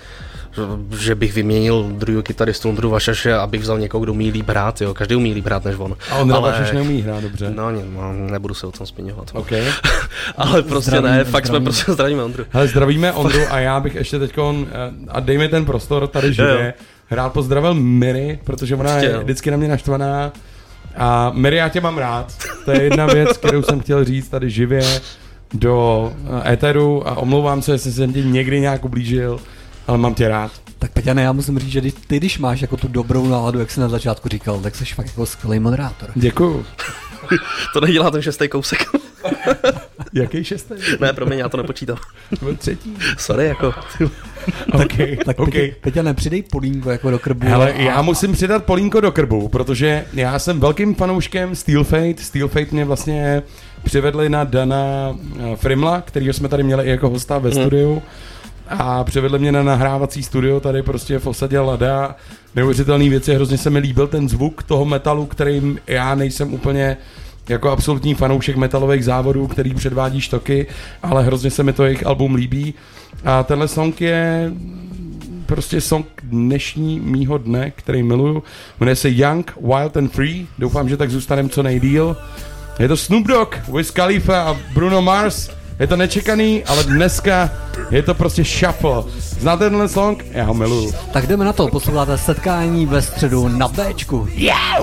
že bych vyměnil druhého kytaristu Ondru Vašaše, abych vzal někoho, kdo umí líp hrát, jo. Každý umí líp hrát než on. A on Ale... Vašeš neumí hrát dobře. No, ne, no, nebudu se o tom zmiňovat. OK. Ale prostě Zdravíme, ne, fakt zdravíme. jsme prostě zdravíme Ondru. Hele, zdravíme Ondru a já bych ještě teď a dej mi ten prostor tady Jo, živě. Rád pozdravil Miri, protože ona Určitě, je vždycky na mě naštvaná. A Miri, já tě mám rád. To je jedna věc, kterou jsem chtěl říct tady živě do eh, éteru a omlouvám se, jestli jsem ti někdy nějak ublížil, ale mám tě rád. Tak Peťane, já musím říct, že když- ty, když máš jako tu dobrou náladu, jak jsi na začátku říkal, tak jsi fakt jako skvělý moderátor. Děkuju. To nedělá ten šestý kousek. Jaký šestý? ne, promiň, já to nepočítám. Byl třetí. Sorry, jako. Okay, Tak okay. Petě, Peťane, přidej polínko jako do krbu. Hele, a- já musím přidat Polínko do krbu, protože já jsem velkým fanouškem Steel Fate. Steel Fate mě vlastně přivedli na Dana eh, Frimla, kterýho jsme tady měli i jako hosta ve studiu. A přivedli mě na nahrávací studio tady prostě v osadě Lada. Neuvěřitelný věci, hrozně se mi líbil ten zvuk toho metalu, kterým já nejsem úplně jako absolutní fanoušek metalových závodů, který předvádí štoky, ale hrozně se mi to jejich album líbí. A tenhle song je prostě song dnešní mýho dne, který miluju. Jmenuje se Young, Wild and Free. Doufám, že tak zůstaneme co nejdíl. Je to Snoop Dogg, Wiz Khalifa a Bruno Mars. Je to nečekaný, ale dneska je to prostě shuffle. Znáte tenhle song? Já ho miluju. Tak jdeme na to, posloucháte setkání ve středu na Bčku. Yeah!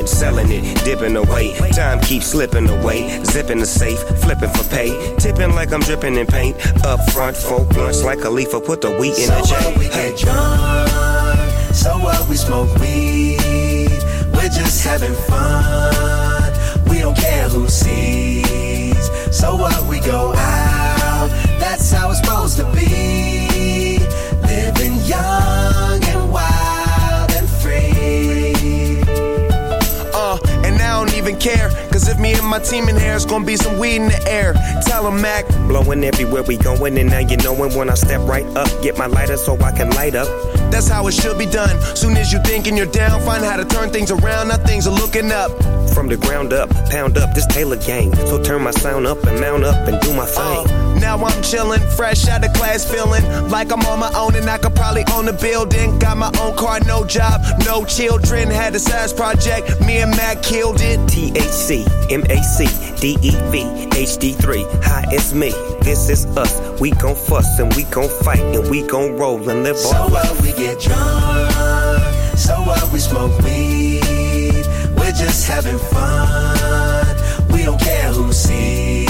Irrelevant, selling it, dipping away. Time keeps slipping away. Zipping the safe, flipping for pay. Tipping like I'm dripping in paint. Up front, folk blunts like a leaf. Put the wheat in So the J. what we get drunk, so what we smoke weed, we're just having fun. We don't care who sees. So what we go out, my team in here, it's gonna be some weed in the air. Tell 'em, Mac. Blowing everywhere we going, and now you knowin' when I step right up. Get my lighter so I can light up. That's how it should be done. Soon as you thinking you're down, find how to turn things around. Now things are looking up. From the ground up, pound up this Taylor gang. So turn my sound up and mount up and do my thing. Now I'm chillin', fresh out of class, feeling like I'm on my own and I could probably own a building. Got my own car, no job, no children. Had a size project, me and Mac killed it. THC, MAC, DEV, HD3. Hi, it's me. This is us. We gon' fuss and we gon' fight and we gon' roll and live So our what we get drunk, so what we smoke weed, we're just having fun. We don't care who sees.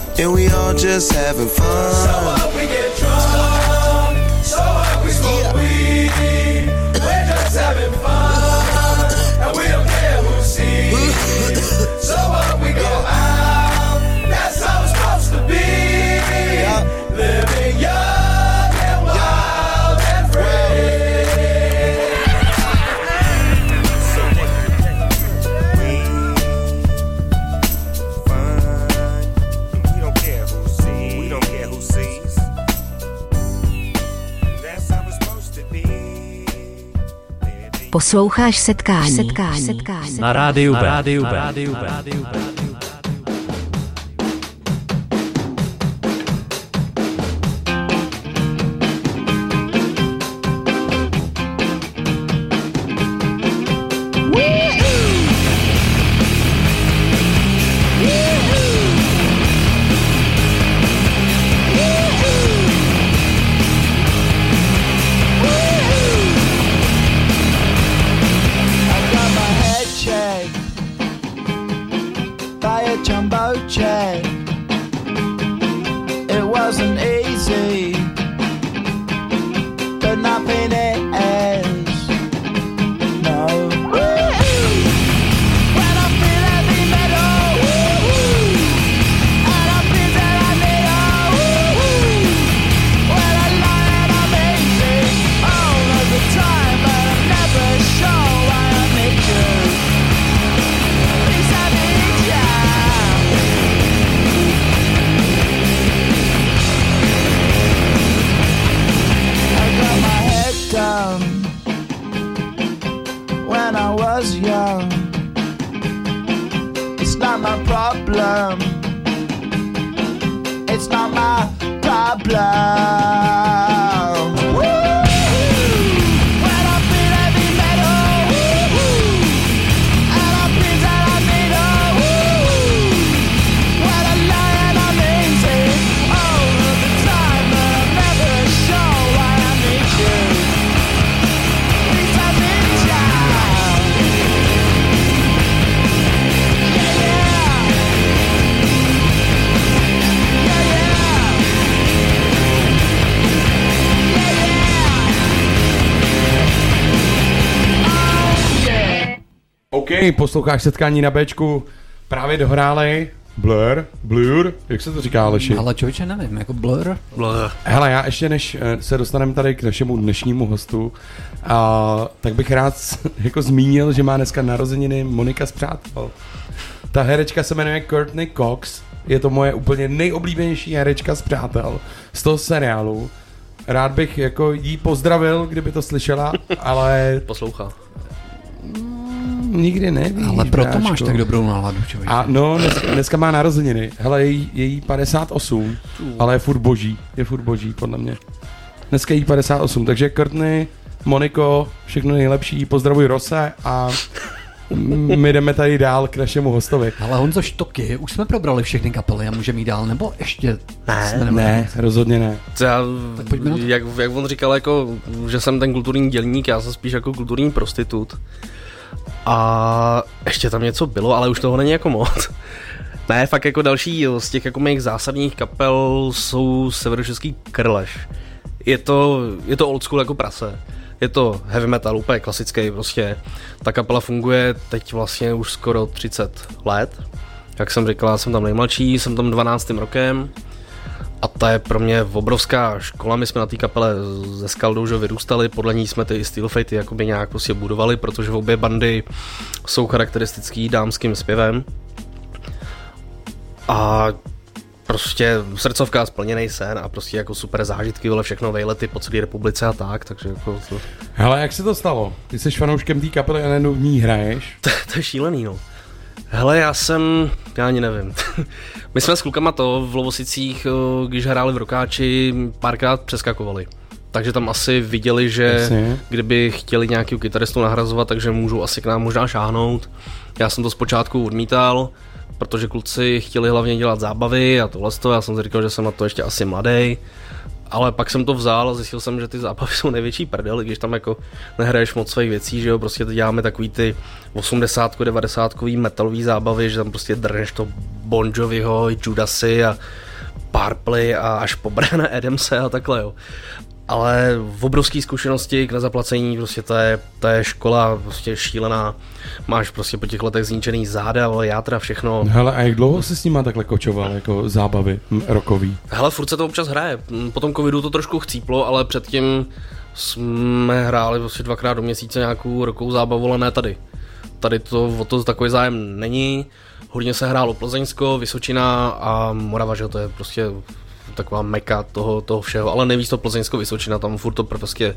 and we all just having fun. So what we get drunk, Posloucháš setkání. setkání. setkání. Na rádiu B. Na rádiu B. Na rádiu B. Na rádiu B. Posloucháš setkání na Bčku, právě dohráli Blur, Blur, jak se to říká, Aleši? Ale člověče, nevím, jako Blur. Blur. Hele, já ještě než eh, se dostaneme tady k našemu dnešnímu hostu, a, tak bych rád jako zmínil, že má dneska narozeniny Monika z Přátel. Ta herečka se jmenuje Courtney Cox, je to moje úplně nejoblíbenější herečka z Přátel z toho seriálu. Rád bych jako jí pozdravil, kdyby to slyšela, ale Poslouchá. Nikdy nevíš, Ale proto bráško. máš tak dobrou náladu, člověče. A no, dneska, dneska má narozeniny. Hele, je jí, je jí 58, ale je furt boží. Je furt boží, podle mě. Dneska je jí 58, takže Courtney, Moniko, všechno nejlepší, pozdravuj Rose a my jdeme tady dál k našemu hostovi. Ale Honzo Štoky, už jsme probrali všechny kapely a můžeme jít dál, nebo ještě Ne, jsme nemohli? Ne, rozhodně ne. To já, to. jak, jak on říkal, jako, že jsem ten kulturní dělník, já jsem spíš jako kulturní prostitut. A ještě tam něco bylo, ale už toho není jako moc. Ne, fakt jako další z těch jako mých zásadních kapel jsou severočeský Krleš. Je to, je to old school jako prase. Je to heavy metal, úplně klasický prostě. Ta kapela funguje teď vlastně už skoro 30 let. Jak jsem říkal, jsem tam nejmladší, jsem tam 12. rokem. A ta je pro mě obrovská škola, my jsme na té kapele ze Skaldou že vyrůstali, podle ní jsme ty Steel Fatey jakoby nějak prostě budovali, protože obě bandy jsou charakteristický dámským zpěvem. A prostě srdcovka, splněný sen a prostě jako super zážitky, vole všechno vejlety po celé republice a tak, takže jako to, Hele, jak se to stalo? Ty jsi fanouškem té kapely a najednou v ní hraješ? to, to je šílený, no. Hele, já jsem, já ani nevím. My jsme s klukama to v Lovosicích, eh, když hráli v Rokáči, párkrát přeskakovali. Takže tam asi viděli, že Jasně. kdyby chtěli nějaký kytaristu nahrazovat, takže můžou asi k nám možná šáhnout. Já jsem to zpočátku odmítal, protože kluci chtěli hlavně dělat zábavy a tohle to. Já jsem si říkal, že jsem na to ještě asi mladý. Ale pak jsem to vzal a zjistil jsem, že ty zábavy jsou největší prdel, když tam jako nehraješ moc svých věcí, že jo, prostě teď děláme takový ty 80 90 metalový zábavy, že tam prostě drneš to Bon Joviho, Judasy a Purple a až po Briana Adamse a takhle jo. Ale v obrovské zkušenosti k nezaplacení, prostě to je, to je škola prostě šílená. Máš prostě po těch letech zničený záda, ale játra, všechno. Hele, a jak dlouho jsi s nima takhle kočoval, jako zábavy rokový? Hele, furt se to občas hraje. Po tom covidu to trošku chcíplo, ale předtím jsme hráli prostě dvakrát do měsíce nějakou rokovou zábavu, ale ne tady. Tady to o to takový zájem není. Hodně se hrálo Plzeňsko, Vysočina a Morava, že to je prostě taková meka toho, toho všeho, ale nejvíc to Plzeňsko, Vysočina, tam furt to prostě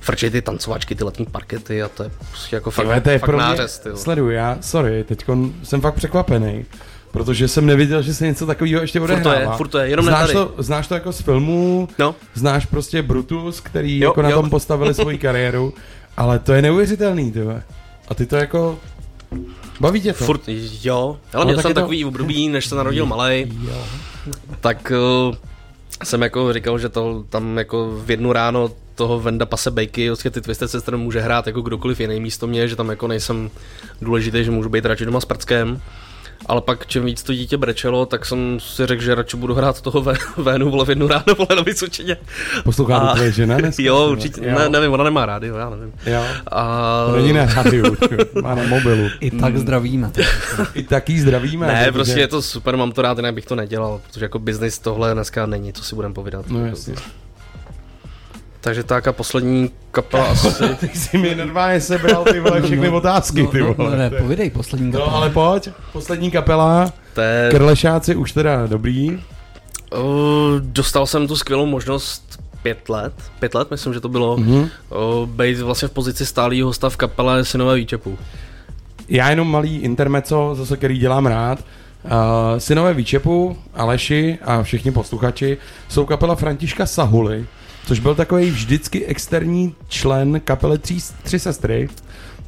frčej ty tancovačky, ty letní parkety a to je prostě jako fakt, Tyhle, to je fakt pro mě, nářez, ty. jo. sleduj, já, sorry, teď jsem fakt překvapený, protože jsem nevěděl, že se něco takového ještě Furt to je, furt to je, jenom znáš to, znáš to jako z filmů, No. znáš prostě Brutus, který Jo, jako na jo. tom postavili svoji kariéru, ale to je neuvěřitelný, ty vole. A ty to jako, baví tě to? Furt, jo. Ale No, měl jsem to- takový období, než se narodil malej, tak uh, jsem jako říkal, že to tam jako v jednu ráno toho Venda Pase Bejky, vlastně ty Twisted Sister může hrát jako kdokoliv jiný místo mě, že tam jako nejsem důležitý, že můžu být radši doma s prckem. Ale pak čím víc to dítě brečelo, tak jsem si řekl, že radši budu hrát toho Vénu vole v jednu ráno vole na Vysočině. Poslouchá to tvoje žena dneska? Jo, určitě, vole? ne, nevím, ona nemá rádio, já nevím. Jo. A... To není na rádiu, má na mobilu. I tak zdravíme. I taky zdravíme. Ne, protože- prostě je to super, mám to rád, jinak bych to nedělal, protože jako business tohle dneska není, co si budem povídat. No jasně. Takže tak a poslední kapela asi... Ty jsi mi normálně sebral ty vole všechny otázky, ty no, vole. no, ne, povídej poslední kapela. No ale pojď, poslední kapela, je, Krlešáci už teda dobrý. uh, dostal jsem tu skvělou možnost pět let, pět let myslím, že to bylo, Mhm. uh, být vlastně v pozici stálého hosta v kapele Synové výčepu. Já jenom malý intermeco, zase který dělám rád. Uh, synové Výčepu, Aleši a všichni posluchači jsou kapela Františka Sahuly, což byl takový vždycky externí člen kapely Tři, tři sestry.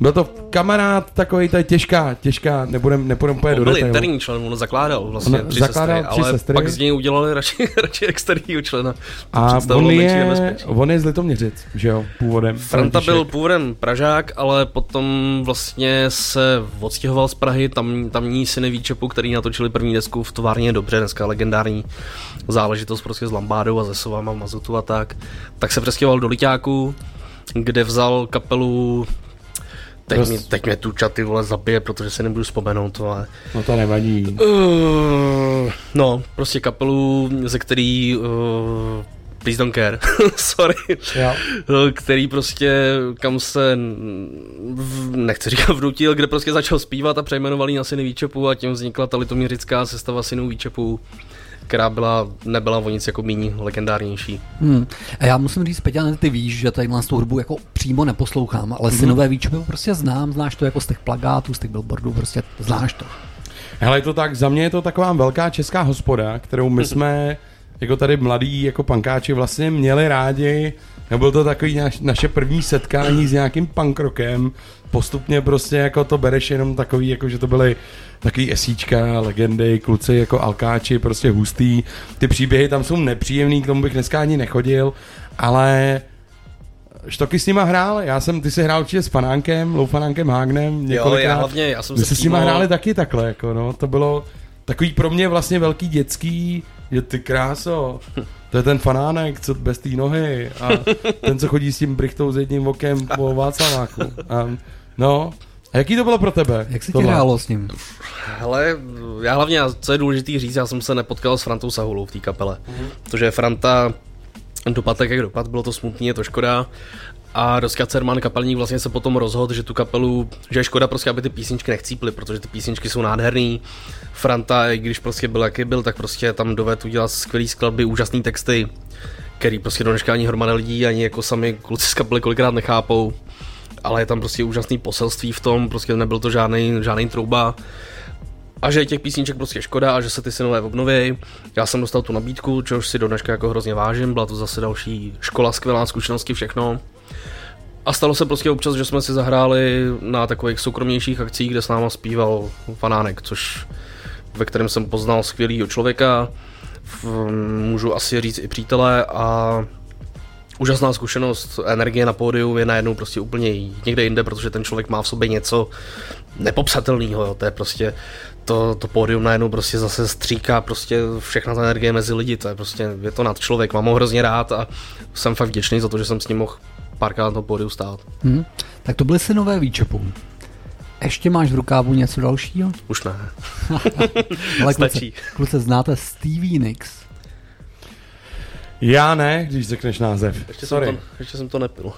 Byl to kamarád takový, to je těžká, těžká, nebudem, úplně On do byl detailu. interní člen, on zakládal vlastně On tři zakládal sestry, tři ale sestry. pak z něj udělali radši, radši externího člena. To A on je, on je z Litoměřic, že jo, původem. Franta František. byl původem Pražák, ale potom vlastně se odstěhoval z Prahy, tam, tamní syny Výčepu, který natočili první desku v továrně Dobře, dneska legendární záležitost prostě s Lambádou a ze Sovama, Mazutu a tak, tak se přestěhoval do Liťáku, kde vzal kapelu Teď, Roz- mě, teď mě tu čaty vole zabije, protože si nebudu vzpomenout, ale... No to nevadí. Uh, no, prostě kapelu, ze který... Uh, please don't care, sorry. Jo. Uh, Který prostě, kam se, v, nechci říkat vnutil, kde prostě začal zpívat a přejmenovali na syny Výčepu a tím vznikla ta litoměřická sestava synů Výčepu, která byla, nebyla o nic jako míní legendárnější. Hmm. A já musím říct, Peťa, ty víš, že tady tu hudbu jako přímo neposlouchám, ale Mhm. synové výčepy prostě znám, znáš to jako z těch plagátů, z těch billboardů, prostě znáš to. Hele, je to tak, za mě je to taková velká česká hospoda, kterou my jsme jako tady mladí jako pankáči vlastně měli rádi. Byl to takový naš, naše první setkání s nějakým punkrokem. Postupně prostě jako to bereš jenom takový, jako že to byly takový esíčka, legendy, kluci jako alkáči, prostě hustý. Ty příběhy tam jsou nepříjemný, k tomu bych dneska ani nechodil, ale Štoky s nima hrál, já jsem, ty jsi hrál určitě s Fanánkem, Loufanánkem Hágnem několikrát. já hlavně, já jsem My se s nima hráli taky takhle, jako no, to bylo takový pro mě vlastně velký dětský, že ty kráso, to je ten fanánek, co bez té nohy a ten, co chodí s tím brichtou s jedním okem po Václaváku. A, no, a jaký to bylo pro tebe? Jak se ti hrálo s ním? Hele, já hlavně, co je důležité říct, já jsem se nepotkal s Frantou Sahulou v té kapele, Mhm. protože Franta dopad tak, jak dopad, bylo to smutný, je to škoda. A Roska Cerman, kapelník, vlastně se potom rozhodl, že tu kapelu, že je škoda prostě, aby ty písničky nechcíply, protože ty písničky jsou nádherný. Franta, i když prostě byl, jaký byl, tak prostě tam doved udělat skvělý skladby, úžasný texty, který prostě do dneška ani hromada lidí, ani jako sami kluci z kapely kolikrát nechápou. Ale je tam prostě úžasný poselství v tom, prostě nebyl to žádný, žádný trouba a že těch písniček prostě škoda a že se ty synové obnoví. Já jsem dostal tu nabídku, čehož si do dneška jako hrozně vážím, byla to zase další škola, skvělá zkušenosti, všechno. A stalo se prostě občas, že jsme si zahráli na takových soukromnějších akcích, kde s náma zpíval Fanánek, což ve kterém jsem poznal skvělého člověka, můžu asi říct i přítele a úžasná zkušenost, energie na pódiu je najednou prostě úplně někde jinde, protože ten člověk má v sobě něco nepopsatelného, to je prostě to, to pódium najednou prostě zase stříká prostě všechna ta energie mezi lidi, to je prostě, je to nad člověk, mám ho hrozně rád a jsem fakt vděčný za to, že jsem s ním mohl párkrát na tom pódiu stát. Hm? Tak to byly synové výčepů. Ještě máš v rukávu něco dalšího? Už ne. Ale Stačí. kluci, znáte Stevie Nicks? Já ne, když řekneš název. Ještě, Sorry. Jsem to, ještě jsem to nepil.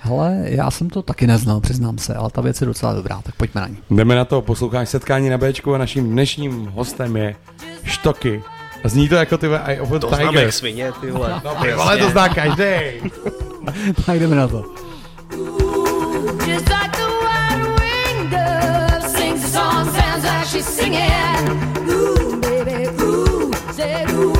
Hele, já jsem to taky neznal, přiznám se, ale ta věc je docela dobrá, tak pojďme na ní. Jdeme na to, posloucháš setkání na Bčku a naším dnešním hostem je Štoky. A zní to jako ty Eye of a To Tiger. znám jak svině, ty vole. No, ty vole, to zná každý. tak jdeme na to. Just like the white winged dove sings a song, sounds like she's singing. Ooh, baby, ooh, say ooh.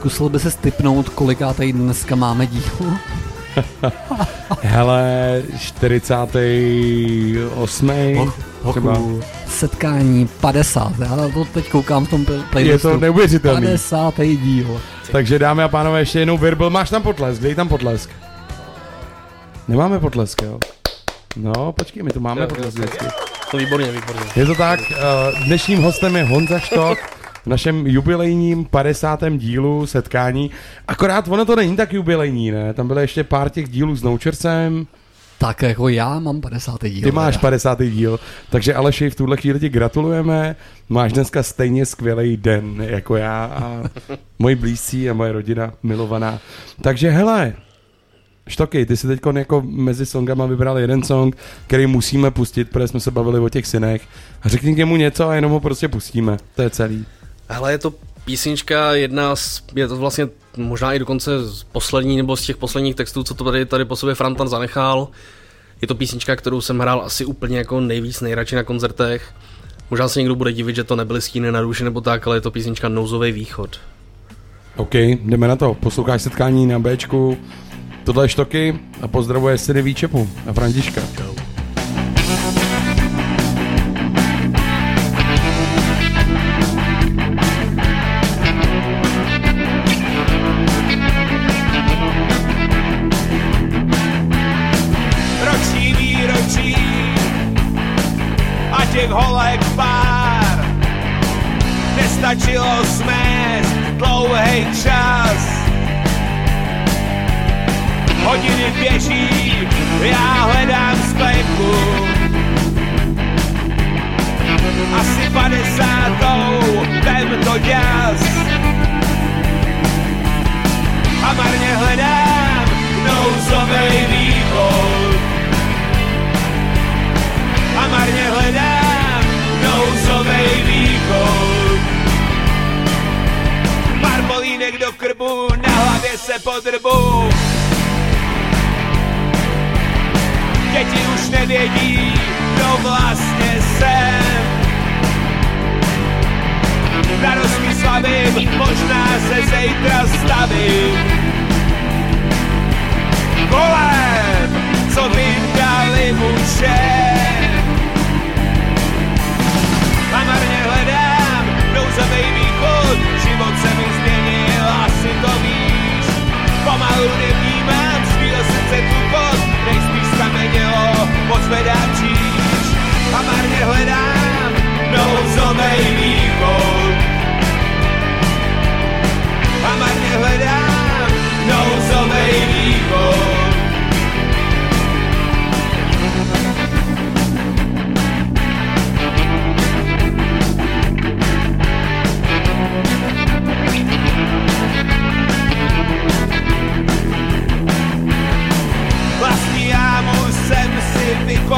Zkusil by se stipnout, kolikátej dneska máme díl? Hele, 48. třeba. Hochu, setkání 50. Já to teď koukám v tom pl- playlistu. Je to neuvěřitelný. 50. díl. Takže dámy a pánové, ještě jednou Virbel. Máš tam potlesk, dej tam potlesk. Nemáme potlesk, jo? No, počkej, my tu máme Jo, potlesk jo. vždycky. No výborně, výborně. Je to tak, eh, dnešním hostem je Honza Štok v našem jubilejním 50. dílu setkání. Akorát ono to není tak jubilejní, ne? Tam byly ještě pár těch dílů s Noučercem. Tak jako já mám 50. díl. Ty máš teda. 50. díl, takže Aleši, v tuhle chvíli ti gratulujeme. Máš dneska stejně skvělý den jako já a moji blízcí a moje rodina milovaná. Takže hele, Štoky, ty si teď jako mezi songama vybral jeden song, který musíme pustit, protože jsme se bavili o těch synech. A řekni k němu něco a jenom ho prostě pustíme. To je celý. Hele, je to písnička jedna z, je to vlastně možná i dokonce z poslední nebo z těch posledních textů, co to tady, tady po sobě Frantan zanechal. Je to písnička, kterou jsem hrál asi úplně jako nejvíc, nejradši na koncertech. Možná se někdo bude divit, že to nebyly stíny na duši nebo tak, ale je to písnička Nouzový východ. OK, jdeme na to. Posloucháš setkání na Bčku. Tohle je Štoky a pozdravuje syny Výčepu a Františka. roční Kolem, co všem. A marně hledám nouzovej východ, život se mi změnil, asi to víš. Pomalu nevnímám svýho srdce tlukot, nejspíš znamenilo, pozvedám kříž. A marně hledám nouzovej východ. Marně hledám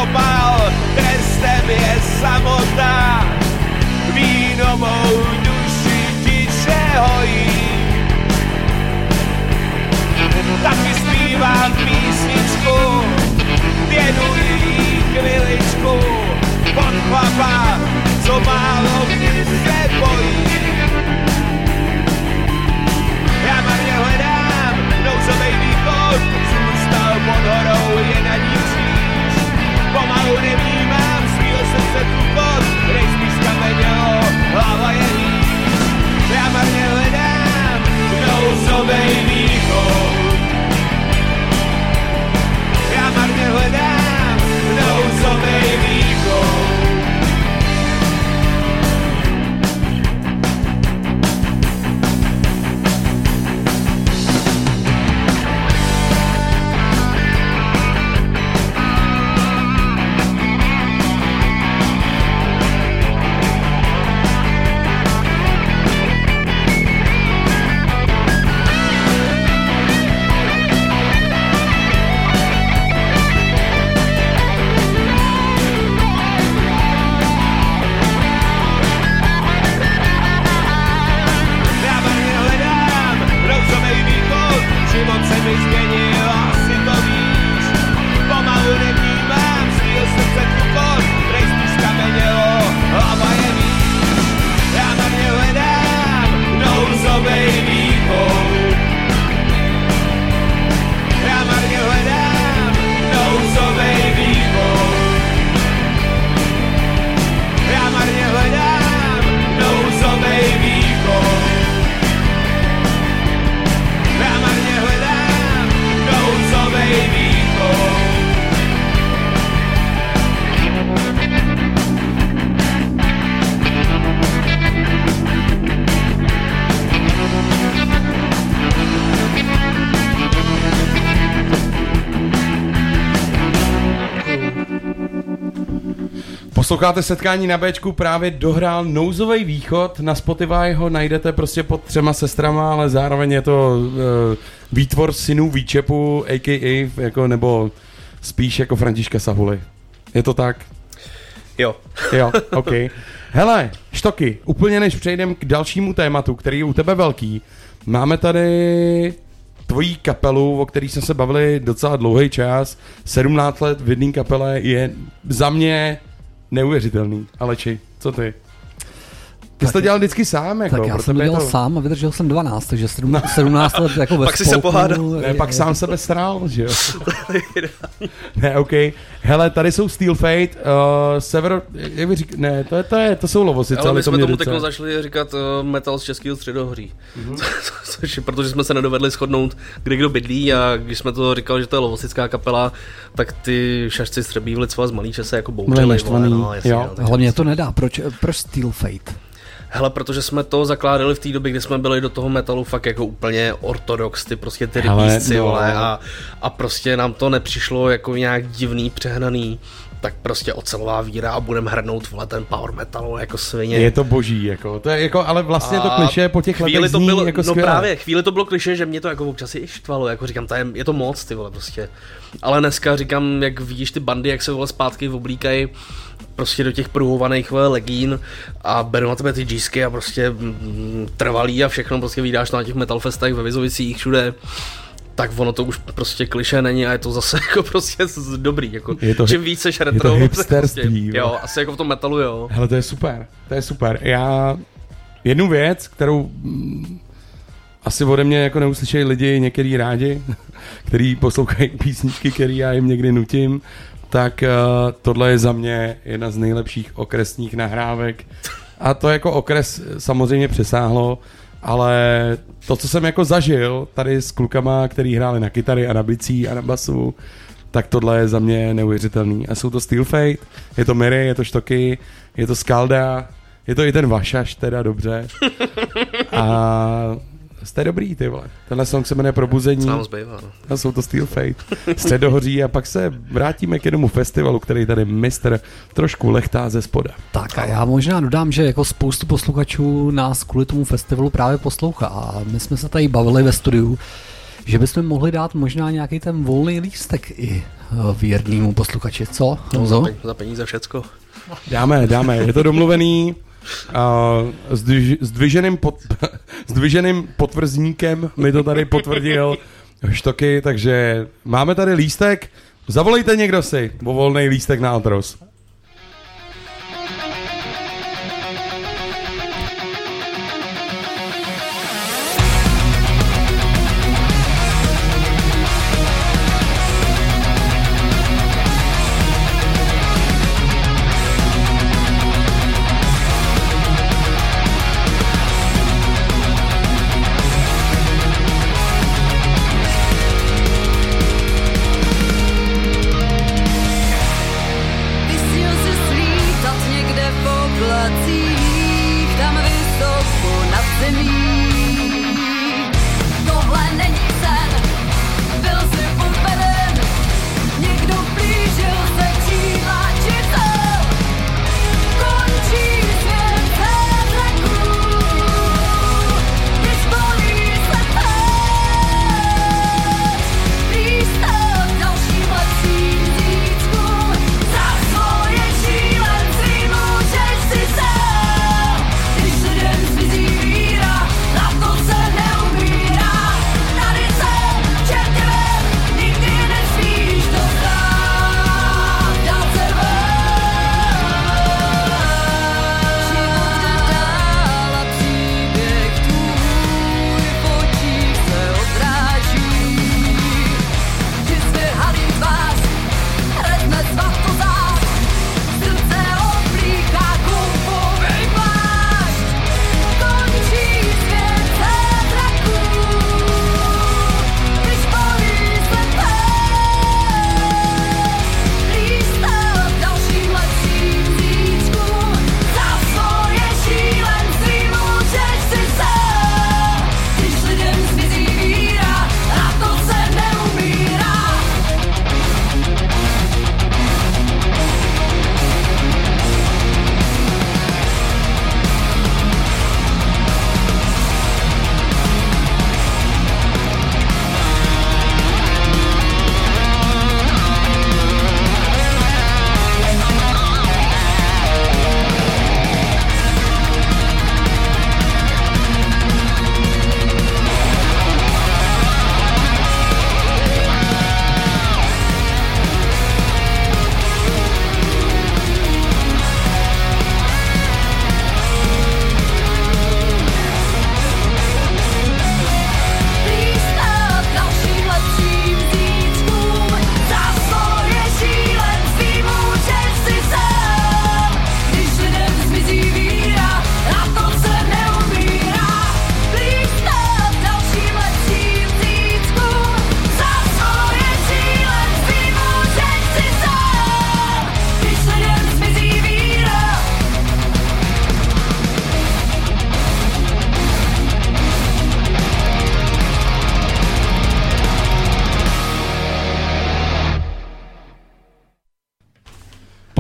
vykopal, trestem je samota. Víno mou duši tiše hojí. Taky zpívám písničku, věnuji chviličku. Pod chlapa, co málo kdy se bojí. Já marně hledám nouzovej východ, zůstal pod horou, je na ní. Pomalu nevnímám svýho srdce tlukot, nejspíš kamenělo, hlava. Já marně hledám nouzovej východ. Já marně hledám nouzovej východ. Posloucháte setkání na Bčku, právě dohrál nouzový východ, na Spotify ho najdete prostě pod třema sestrama, ale zároveň je to uh, výtvor synů výčepu, a.k.a. jako, nebo spíš jako Františka Sahuly. Je to tak? Jo. Jo, OK. Hele, Štoky, úplně než přejdem k dalšímu tématu, který je u tebe velký, máme tady tvojí kapelu, o který jsme se bavili docela dlouhý čas, 17 let v jedné kapele je za mě neuvěřitelný. Ale či, co ty? Ty jsi to dělal vždycky sám, jako. Tak já jsem to je dělal sám a vydržel jsem 12, takže 17, 17 let jako ve Pak jsi se spolku, pohádal. Ne, je- pak sám sebe sral, že jo? ne, OK. Hele, tady jsou Steel Fate, uh, Sever, jak bych říkal, ne, to, je, to, je, to jsou Lovosice, Ale my to jsme tomu teď začali říkat uh, metal z českého středohoří. Mhm. Mm-hmm. Což je, protože jsme se nedovedli shodnout, kde kdo bydlí a když jsme to říkali, že to je lovosická kapela, tak ty šašci střebí v Licva z malý čase jako bouřili. no, jasně, jo. no, Hlavně to nedá. Proč, proč Steel Fate? Hele, protože jsme to zakládali v té době, kdy jsme byli do toho metalu fakt jako úplně ortodox, ty prostě ty rypísci, no. vole, a, a prostě nám to nepřišlo jako nějak divný, přehnaný, tak prostě ocelová víra a budeme hrnout, vole, ten power metal jako svině. Je to boží, jako, to je jako, ale vlastně to A kliše po těch chvíli letech to bylo, jako No skvěle. právě, chvíli to bylo kliše, že mě to jako občas i štvalo, jako říkám, to je, je to moc, ty vole, prostě. Ale dneska říkám, jak vidíš ty bandy, jak se vole zpátky oblíkají prostě do těch pruhovaných vole, legín a berou na tebe ty džísky a prostě mm, trvalý a všechno prostě vydáš to na těch metalfestech ve Vizovicích všude tak ono to už prostě kliše není a je to zase jako prostě dobrý, jako Je to- čím víc seš je to retro, tak hipsterství, prostě, jo. jo, asi jako v tom metalu, jo. Hele, to je super, to je super. Já jednu věc, kterou mm, asi ode mě jako neuslyšejí lidi některý rádi, který poslouchají písničky, který já jim někdy nutím, tak uh, tohle je za mě jedna z nejlepších okresních nahrávek. A to jako okres samozřejmě přesáhlo, ale to, co jsem jako zažil tady s klukama, který hráli na kytary a na bicí a na basu, tak tohle je za mě neuvěřitelný. A jsou to Steel Fate, je to Miri, je to Štoky, je to Skalda, je to i ten Vašaš, teda dobře. A jste dobrý, ty vole. Tenhle song se jmenuje Probuzení. Co nám zbývá, no. A jsou to Steel Fate. Středohoří a pak se vrátíme k jednomu festivalu, který tady mistr trošku lechtá ze spoda. Tak a já možná dodám, že jako spoustu posluchačů nás kvůli tomu festivalu právě poslouchá. A my jsme se tady bavili ve studiu, že bychom mohli dát možná nějaký ten volný lístek i eh, věrnému posluchači. Co? No, za peníze všecko. Dáme, dáme, je to domluvený. Uh, s, dviž, s, dviženým potvrzníkem mi to tady potvrdil Štoky, takže máme tady lístek. Zavolejte někdo si o volný lístek na Altros.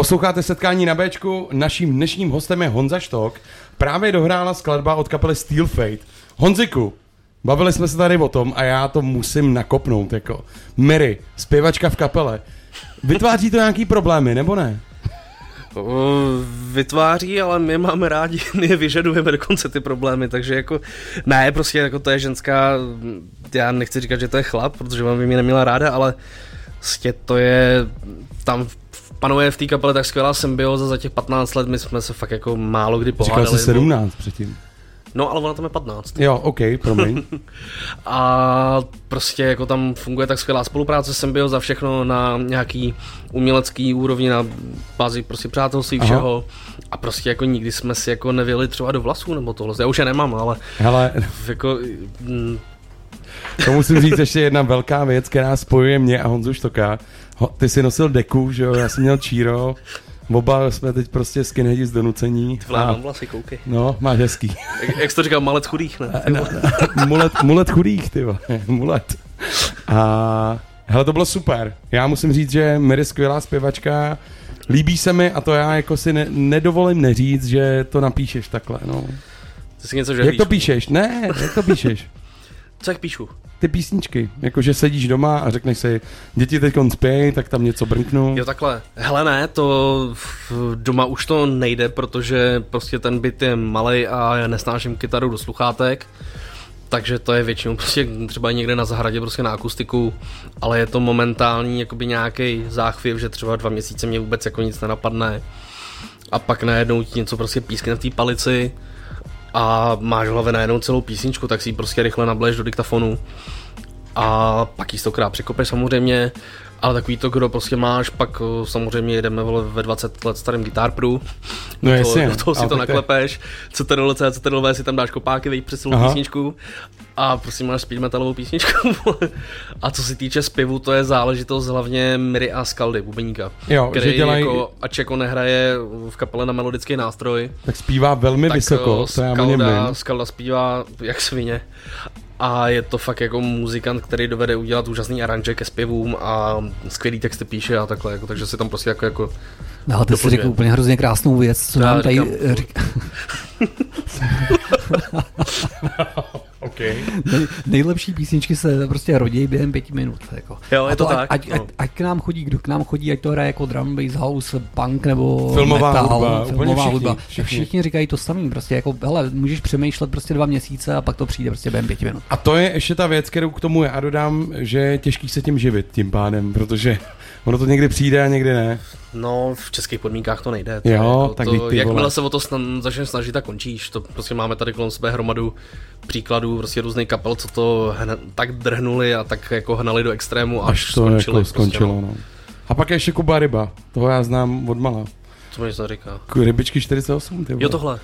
Posloucháte setkání na Bčku, naším dnešním hostem je Honza Štok. Právě dohrála skladba od kapely Steel Fate. Honziku, bavili jsme se tady o tom a já to musím nakopnout, jako. Mary, zpěvačka v kapele. Vytváří to nějaký problémy, nebo ne? Vytváří, ale my máme rádi, my je vyžadujeme dokonce ty problémy, takže jako ne, prostě jako to je ženská, já nechci říkat, že to je chlap, protože mám by mě neměla ráda, ale prostě to je, tam panuje v té kapele tak skvělá symbioza za těch 15 let, my jsme se fakt jako málo kdy Říkal pohádali. jsi 17 předtím. No, ale ona tam je 15. Jo, OK, promiň. A prostě jako tam funguje tak skvělá spolupráce, symbioza, všechno na nějaký umělecký úrovni, na bázi prostě přátelství Aha. všeho. A prostě jako nikdy jsme si jako nevěli třeba do vlasů nebo tohle. Já už je nemám, ale Hele, jako mm, to musím říct ještě jedna velká věc, která spojuje mě a Honzu Štoka. Ty jsi nosil deku, že jo, já jsem měl číro. Oba jsme teď prostě skinheadi z donucení. ty vole, mám vlasy, koukej. No, máš hezký. Jak, jak jsi to říkal, malec chudých, ne? Vole. mulet, mulet chudých, ty vole, mulet. A hele, to bylo super. Já musím říct, že Mary je skvělá zpěvačka, líbí se mi a to já jako si ne, nedovolím neříct, že to napíšeš takhle, no. Ty si něco Jak žehlíš. to píšeš? Ne, jak to píšeš? Co jak píšu? Ty písničky, jakože sedíš doma a řekneš si, děti teď spějí, tak tam něco brnknu. Jo takhle, hele ne, to doma už to nejde, protože prostě ten byt je malý a já nesnáším kytaru do sluchátek, takže to je většinou prostě třeba někde na zahradě prostě na akustiku, ale je to momentální jakoby nějaký záchvěv, že třeba dva měsíce mě vůbec jako nic nenapadne. A pak najednou ti něco prostě pískne v té palici a máš v hlavě najednou celou písničku, tak si ji prostě rychle nableješ do diktafonu a pak jí stokrát překopeš samozřejmě, ale takový to, kdo prostě máš, pak o, samozřejmě jedeme vole, ve 20 let starým Guitar Pro, No do, jasně, do toho si ale to naklepeš, CTRL CTRL si tam dáš kopáky, vej přes celou písničku a prostě máš speed metalovou písničku. a co se týče zpěvu, to je záležitost hlavně Miry a Skaldy, bubeníka, Jo, který že dělají- jako, ač jako nehraje v kapele na melodický nástroj, Tak zpívá velmi tak vysoko, eh, to já Skalda. Skalda zpívá jak svině. A je to fakt jako muzikant, který dovede udělat úžasný aranže ke zpěvům a skvělý texty píše a takhle, jako, takže si tam prostě jako, jako No, ty jsi řekl úplně hrozně krásnou věc, co Já nám tady říkám. Okay. Nej, nejlepší písničky se prostě rodí během pěti minut. Jako. Jo, je A to ať, tak, Ať, no. ať, ať, k nám chodí, kdo k nám chodí, ať to hraje jako drum, bass, house, punk nebo Filmová metal, hudba, úplně filmová všichni, hudba. všichni. Všichni. říkají to samý, prostě jako, hele, můžeš přemýšlet prostě dva měsíce a pak to přijde prostě během pěti minut. A to je ještě ta věc, kterou k tomu já dodám, že je těžký se tím živit tím pádem, protože ono to někdy přijde a někdy ne. No, v českých podmínkách to nejde. To Jo, jako tak to, jakmile vole. se o to sna- začneš snažit, tak končíš. To prostě máme tady kolem sebe hromadu příkladů prostě různých kapel, co to hna, tak drhnuli a tak jako hnali do extrému, až, Až to skončili. jako prostě, skončilo. no. No. A pak je ještě Kuba Ryba, toho já znám od mala. Co mi něco říká? Rybičky 48, ty vole. Jo, tohle.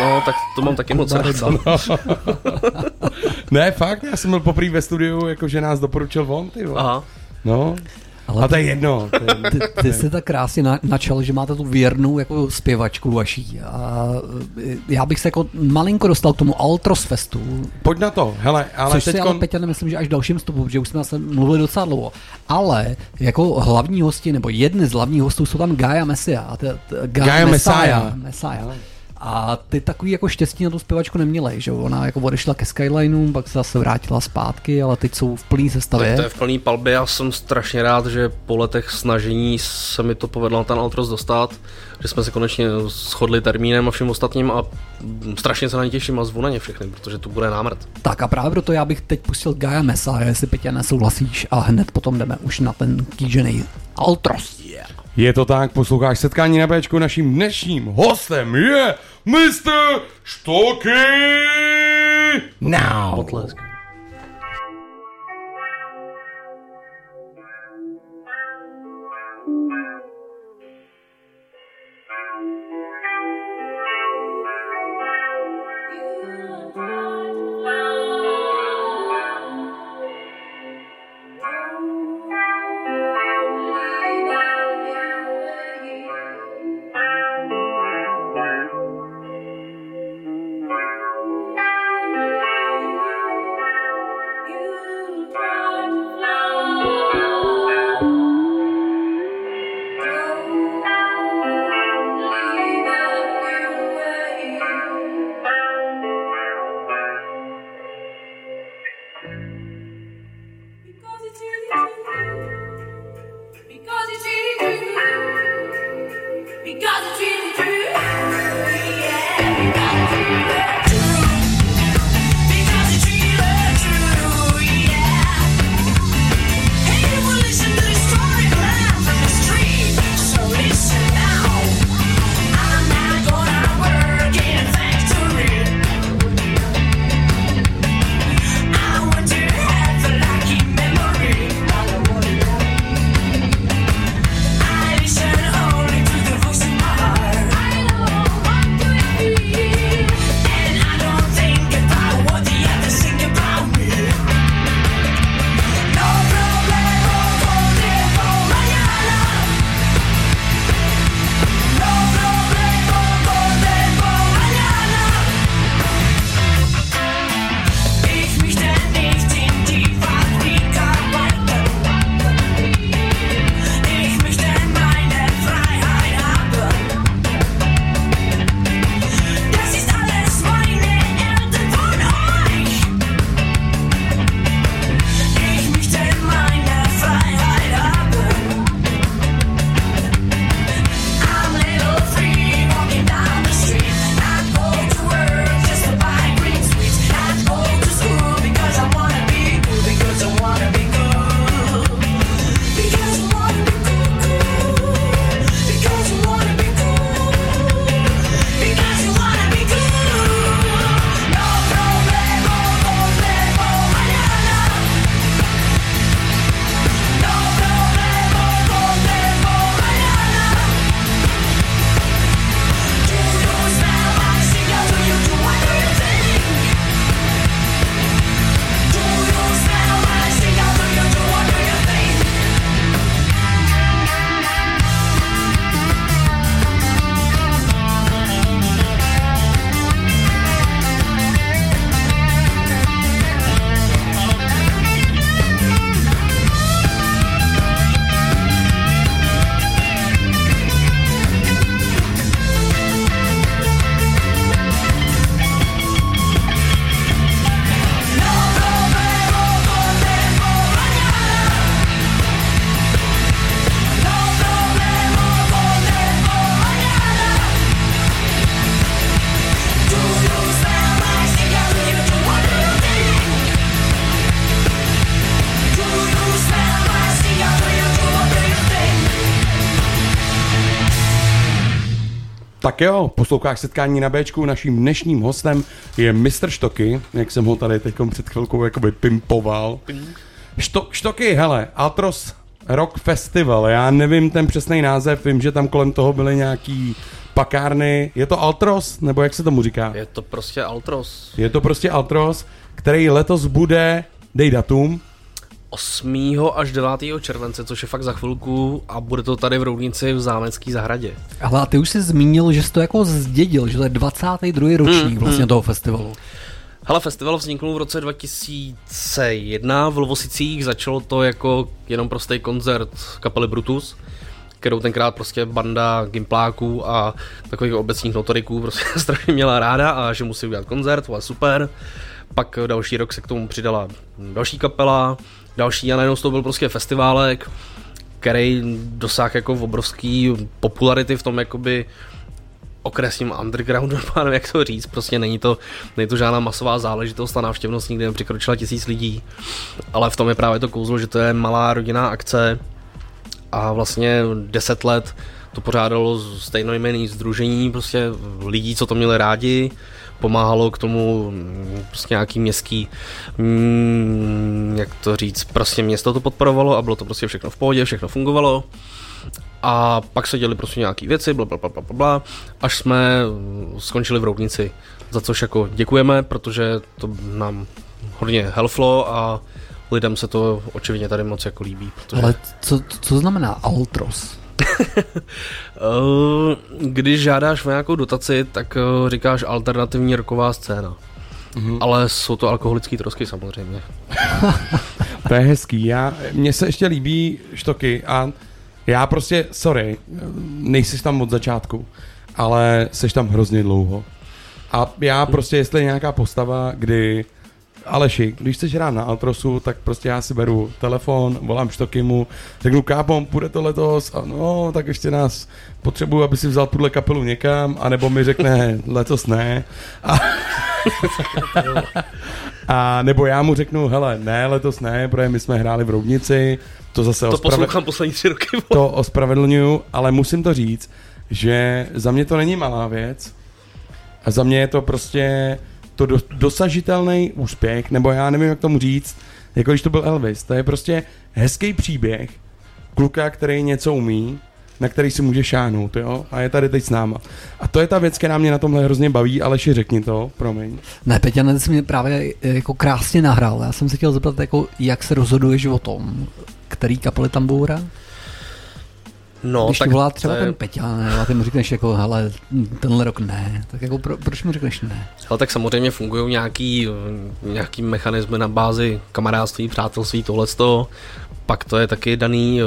No, tak to mám taky moc rád. No. ne, fakt, já jsem byl poprvé ve studiu, jakože nás doporučil on, ty vole. Aha. No, Ale a to je jedno. To je, Ty, ty jste tak krásně na, načal, že máte tu věrnou jako zpěvačku vaší. A e, já bych se jako malinko dostal k tomu Altros Festu, pojď na to, hele, ale Což teď si ale Peťa nemyslím, že až v dalším vstupu, protože už jsme se mluvili docela dlouho. Ale jako hlavní hosti, nebo jedny z hlavních hostů jsou tam Gaia Messia. Gaia Messiah. Messiah. A ty takový jako štěstí na tu zpěvačku neměli, že jo? Ona jako odešla ke Skylineu, pak se zase vrátila zpátky, ale teď jsou v plný Tak sestavě. to je v plný palbě, já jsem strašně rád, že po letech snažení se mi to povedlo na ten Altros dostat, že jsme se konečně shodli termínem a všem ostatním a strašně se na ně těším a zvu na ně všechny, protože to bude námrt. Tak a právě proto já bych teď pustil Gaia Messiah, jestli Peťa nesouhlasíš a hned potom jdeme už na ten kýžený Altros. Je to tak, posloucháš setkání na Bčku, naším dnešním hostem je Mr. Štoky! Now! Potlesk. Tak jo, posloucháš setkání na Bčku, naším dnešním hostem je Mr. Štoky, jak jsem ho tady teď před chvilkou jakoby pimpoval. Što, štoky, hele, Altros Rock Festival, já nevím ten přesný název, vím, že tam kolem toho byly nějaký pakárny, je to Altros, nebo jak se tomu říká? Je to prostě Altros. Je to prostě Altros, který letos bude, dej datum, 8. až 9. července, což je fakt za chvilku a bude to tady v Roudnici v Zámecký zahradě. Ale a ty už jsi zmínil, že jsi to jako zdědil, že to je 22. ročník Hmm, vlastně hmm. toho festivalu. Hele, festival vznikl v roce 2001 v Lovosicích, začalo to jako jenom prostý koncert kapely Brutus, kterou tenkrát prostě banda gimpláků a takových obecních notoriků prostě strašně měla ráda a že musí udělat koncert, to je super. Pak další rok se k tomu přidala další kapela, další a najednou toho byl prostě festiválek, který dosáhl jako obrovský popularity v tom jakoby okresním undergroundu, nevím, jak to říct, prostě není to, není to žádná masová záležitost a návštěvnost nikdy nepřekročila tisíc lidí, ale v tom je právě to kouzlo, že to je malá rodinná akce a vlastně deset let to pořádalo stejnojmenný združení prostě lidí, co to měli rádi, pomáhalo k tomu mm, prostě nějaký městský, mm, jak to říct, prostě město to podporovalo a bylo to prostě všechno v pohodě, všechno fungovalo. A pak se děli prostě nějaký věci, bla, bla, bla, bla, bla, až jsme skončili v Roudnici. Za což jako děkujeme, protože to nám hodně helflo a lidem se to očividně tady moc jako líbí. Protože... Ale co, co znamená Altros? Eh, Když žádáš o nějakou dotaci, tak eh, říkáš alternativní roková scéna. Mhm. Ale jsou to alkoholické trosky samozřejmě. To je hezký. Já, mně se ještě líbí štoky a já prostě, sorry, nejsi tam od začátku, ale seš tam hrozně dlouho. A já prostě, jestli je nějaká postava, kdy Aleši, když chceš hrát na Altrosu, tak prostě já si beru telefon, volám Štokimu, řeknu kápom, půjde to letos a no, tak ještě nás potřebuju, aby si vzal tuhle kapelu někam, anebo mi řekne letos ne. A, a nebo já mu řeknu, hele, ne, letos ne, protože my jsme hráli v Roudnici, to zase To osprave- poslouchám poslední tři roky. to ospravedlňuju, ale musím to říct, že za mě to není malá věc a za mě je to prostě to do, dosažitelný úspěch, nebo já nevím, jak tomu říct, jako když to byl Elvis, to je prostě hezký příběh kluka, který něco umí, na který si může šáhnout, jo, a je tady teď s náma. A to je ta věc, která mě na tomhle hrozně baví, Aleši, řekni to, promiň. Ne, Peťa, jsi mě právě eh, jako krásně nahrál. Já jsem se chtěl zeptat, jako, jak se rozhoduješ o tom, který kapely tam budou? No, Když tak volá třeba je- ten Peťa, ne, a ty mu řekneš jako, hele, tenhle rok ne, tak jako pro, proč mu řekneš ne? Ale tak samozřejmě fungují nějaký, nějaký mechanismy na bázi kamarádství, přátelství, tohleto. Pak to je taky daný,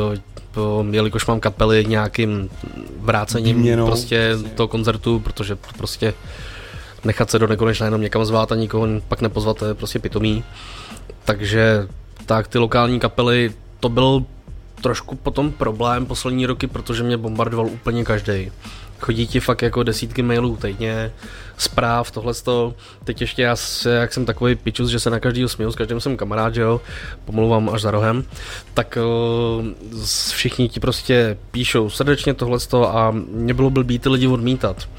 jelikož mám kapely nějakým vrácením Výměnou, prostě toho koncertu, protože prostě nechat se do nekonečna jenom někam zvát a nikoho pak nepozvat, to je prostě pitomý. Takže tak ty lokální kapely, to byl trošku potom problém poslední roky, protože mě bombardoval úplně každý. Chodí ti fakt jako desítky mailů týdně, zpráv, tohle Teď ještě já, se, jak jsem takový pičus, že se na každýho směju, s každým jsem kamarád, že jo, pomluvám až za rohem, tak uh, všichni ti prostě píšou srdečně tohle a mě bylo blbý ty lidi odmítat.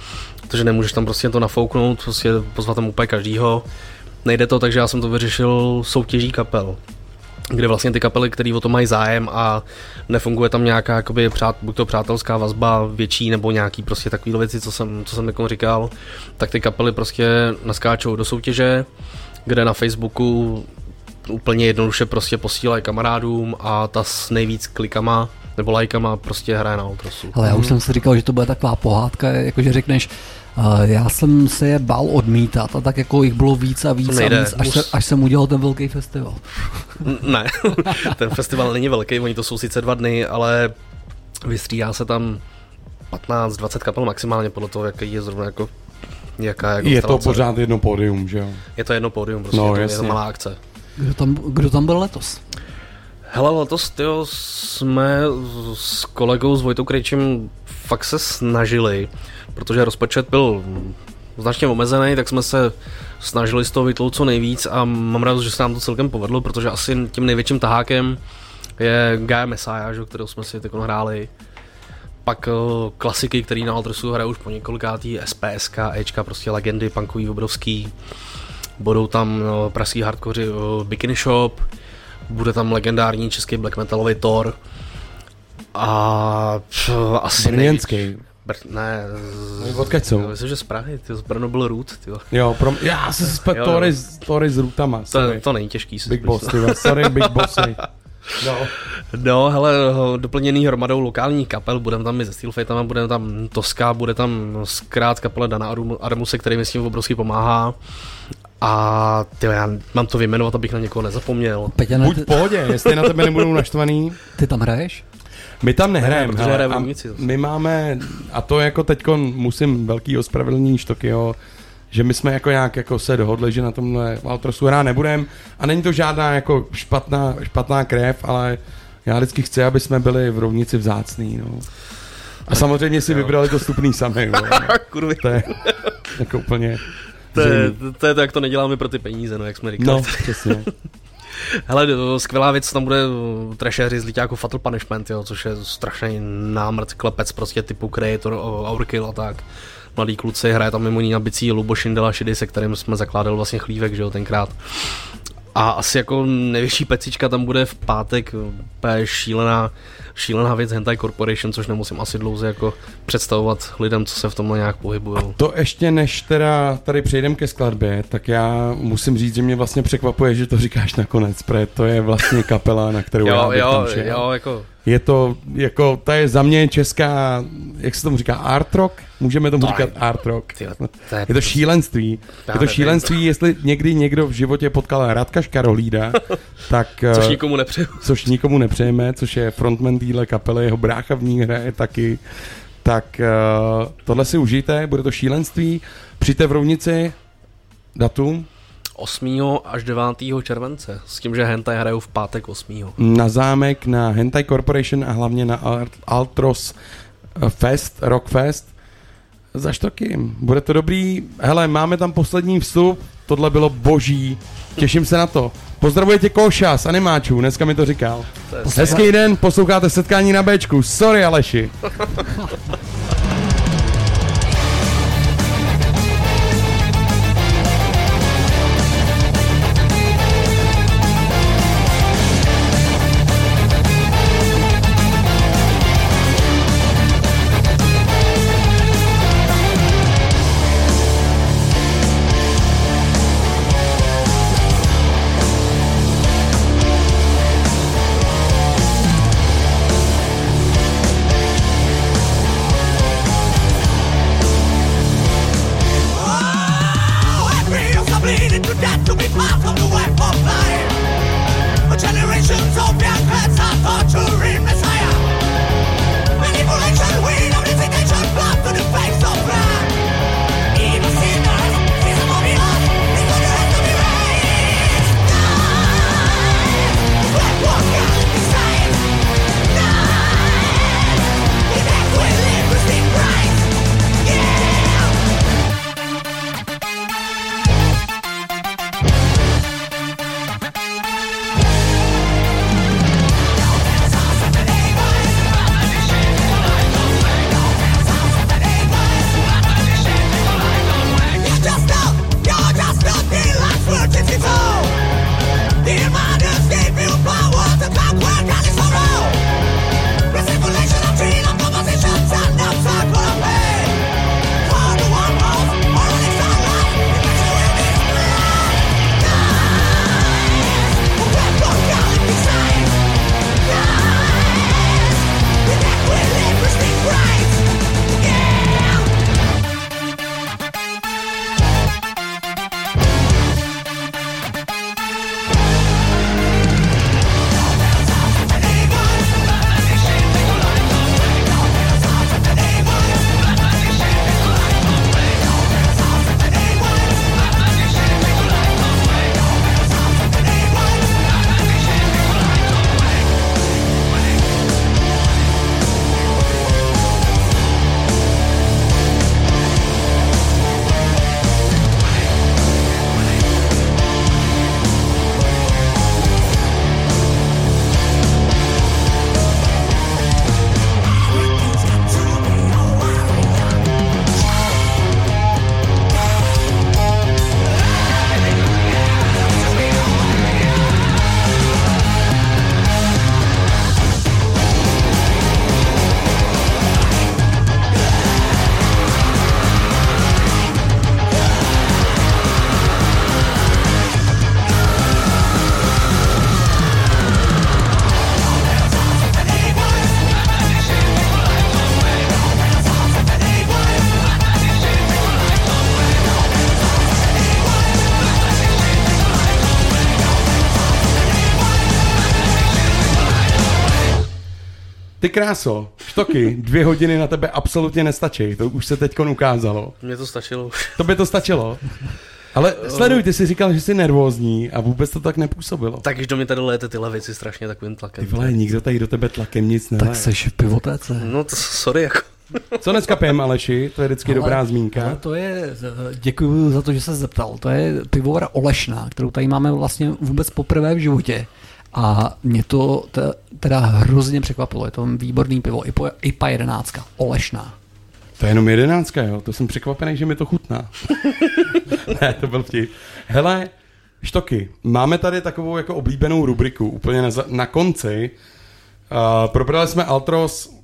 Protože nemůžeš tam prostě to nafouknout, prostě pozvat tam úplně každýho. Nejde to, takže já jsem to vyřešil soutěží kapel kde vlastně ty kapely, které o to mají zájem a nefunguje tam nějaká jakoby přát, buď to přátelská vazba větší nebo nějaký prostě takový věci, co jsem, co jsem jako říkal, tak ty kapely prostě naskáčou do soutěže, kde na Facebooku úplně jednoduše prostě posílají kamarádům a ta s nejvíc klikama nebo lajkama prostě hraje na Ultrasu. Ale já už jsem si říkal, že to bude taková pohádka, jakože řekneš, já jsem se je bál odmítat a tak jako jich bylo víc a víc a víc, až, se, až jsem udělal ten velký festival. Ne, ten festival není velký, oni to jsou sice dva dny, ale vystřídá se tam 15-20 kapel maximálně podle toho, jaký je zrovna jako jaká je, Je to pořád jedno pódium, že jo? Je to jedno pódium, prostě No, je, to, je to jasně. malá akce. Kdo tam, kdo tam byl letos? Hele, letos tyjo, jsme s kolegou s Vojtou Krejčím fakt se snažili, protože rozpočet byl značně omezený, tak jsme se snažili z toho vytlout co nejvíc a mám rád, že se nám to celkem povedlo, protože asi tím největším tahákem je Gaia Messiah, že, kterou jsme si teď hráli. pak eh, klasiky, který na Altrosu hrajou už po několikátý, SPSK, Ečka, prostě legendy, punkový, obrovský. Budou tam no, pražský hardkoři uh, Bikini Shop, bude tam legendární český black metalový Thor a pff, asi Brněnský. nejvíc- Br- ne, z, Odkud jsou? Myslím, že z Prahy, ty z Brno byl Root, ty. Jo, pro, já se spet Tory, Tory s rutama. To, sorry. to není těžký. Big spíš, Boss, no. ty sorry, Big Bossy. No. No, hele, doplněný hromadou lokálních kapel, budeme tam i se Steel Fatama, budeme tam Toska, bude tam zkrát kapela Dana Adamuse, který mi s tím obrovsky pomáhá. A ty, já mám to vyjmenovat, abych na někoho nezapomněl. Peťa, Buď v pohodě, jestli na tebe nebudou naštvaný. Ty tam hraješ? My tam nehrajeme, protože hele, my máme, a to jako teďko musím velký ospravedlnění Štokyho, že my jsme jako nějak jako se dohodli, že na tomhle Altrosu hrát nebudem a není to žádná jako špatná, špatná krev, ale já vždycky chci, aby jsme byli v rovnici vzácný, no. A samozřejmě si vybrali to stupný sami, no. Kurvy. To je jako úplně... To je, to je to, jak to neděláme pro ty peníze, no, jak jsme říkali. No, přesně. Hele, skvělá věc, tam bude uh, trasheři z jako Fatal Punishment, jo, což je strašný námrt, klepec prostě typu Creator, uh, Overkill a tak. Mladý kluci, hraje tam mimo ní na bicí Lubo Šindela Šidy, se kterým jsme zakládali vlastně chlívek, že jo, tenkrát. A asi jako nejvyšší pecička tam bude v pátek, úplně šílená, šílená věc Hentai Corporation, což nemusím asi dlouze jako představovat lidem, co se v tomhle nějak pohybují. To ještě než teda tady přejdeme ke skladbě, tak já musím říct, že mě vlastně překvapuje, že to říkáš nakonec, protože to je vlastně kapela, na kterou já Jo, bych jo, tam šel. jo, jako Je to, jako, ta je za mě česká, jak se tomu říká, art rock? Můžeme tomu To říkat je- art rock. Tyjo, to je Je to prostě- šílenství. Je to šílenství, jestli někdy někdo v životě potkal Radka Škarohlída, tak... Což eh, nikomu nepřeju. Což nikomu nepřejeme, což je frontman téhle kapely, jeho brácha v ní hraje taky. Tak uh, tohle si užijte, bude to šílenství. Přijďte v rovnici, datum, 8. až 9. července, s tím, že Hentai hrajou v pátek 8. na zámek, na Hentai Corporation a hlavně na Alt- Altros Fest, Rock Fest. Za štokým. Bude to dobrý. Hele, máme tam poslední vstup. Tohle bylo boží. Těším se na to. Pozdravuje tě Koša z Animáčů, dneska mi to říkal. To Hezký den, posloucháte setkání na Bčku. Sorry Aleši. Ty kráso, štoky, dvě hodiny na tebe absolutně nestačí, to už se teď ukázalo. Mně to stačilo. To by to stačilo. Ale sleduj, ty jsi říkal, že jsi nervózní a vůbec to tak nepůsobilo. Tak když do mě tady lejete tyhle věci strašně takovým tlakem. Ty vole, nikdo tady do tebe tlakem nic neleje. Tak seš v pivotéce. No to sorry, jako. Co dneska pijeme, Aleši? To je vždycky Ale- dobrá zmínka. Ale to je, děkuji za to, že se zeptal, to je pivovara Olešná, kterou tady máme vlastně vůbec poprvé v životě. A mě to te- teda hrozně překvapilo, je to výborný pivo, IPA, IPA 11, Olešná. To je jenom jedenáctka, jo? To jsem překvapený, že mi to chutná. ne, to byl vtip. Hele, štoky, máme tady takovou jako oblíbenou rubriku, úplně na, na konci. Uh, probrali jsme Altros,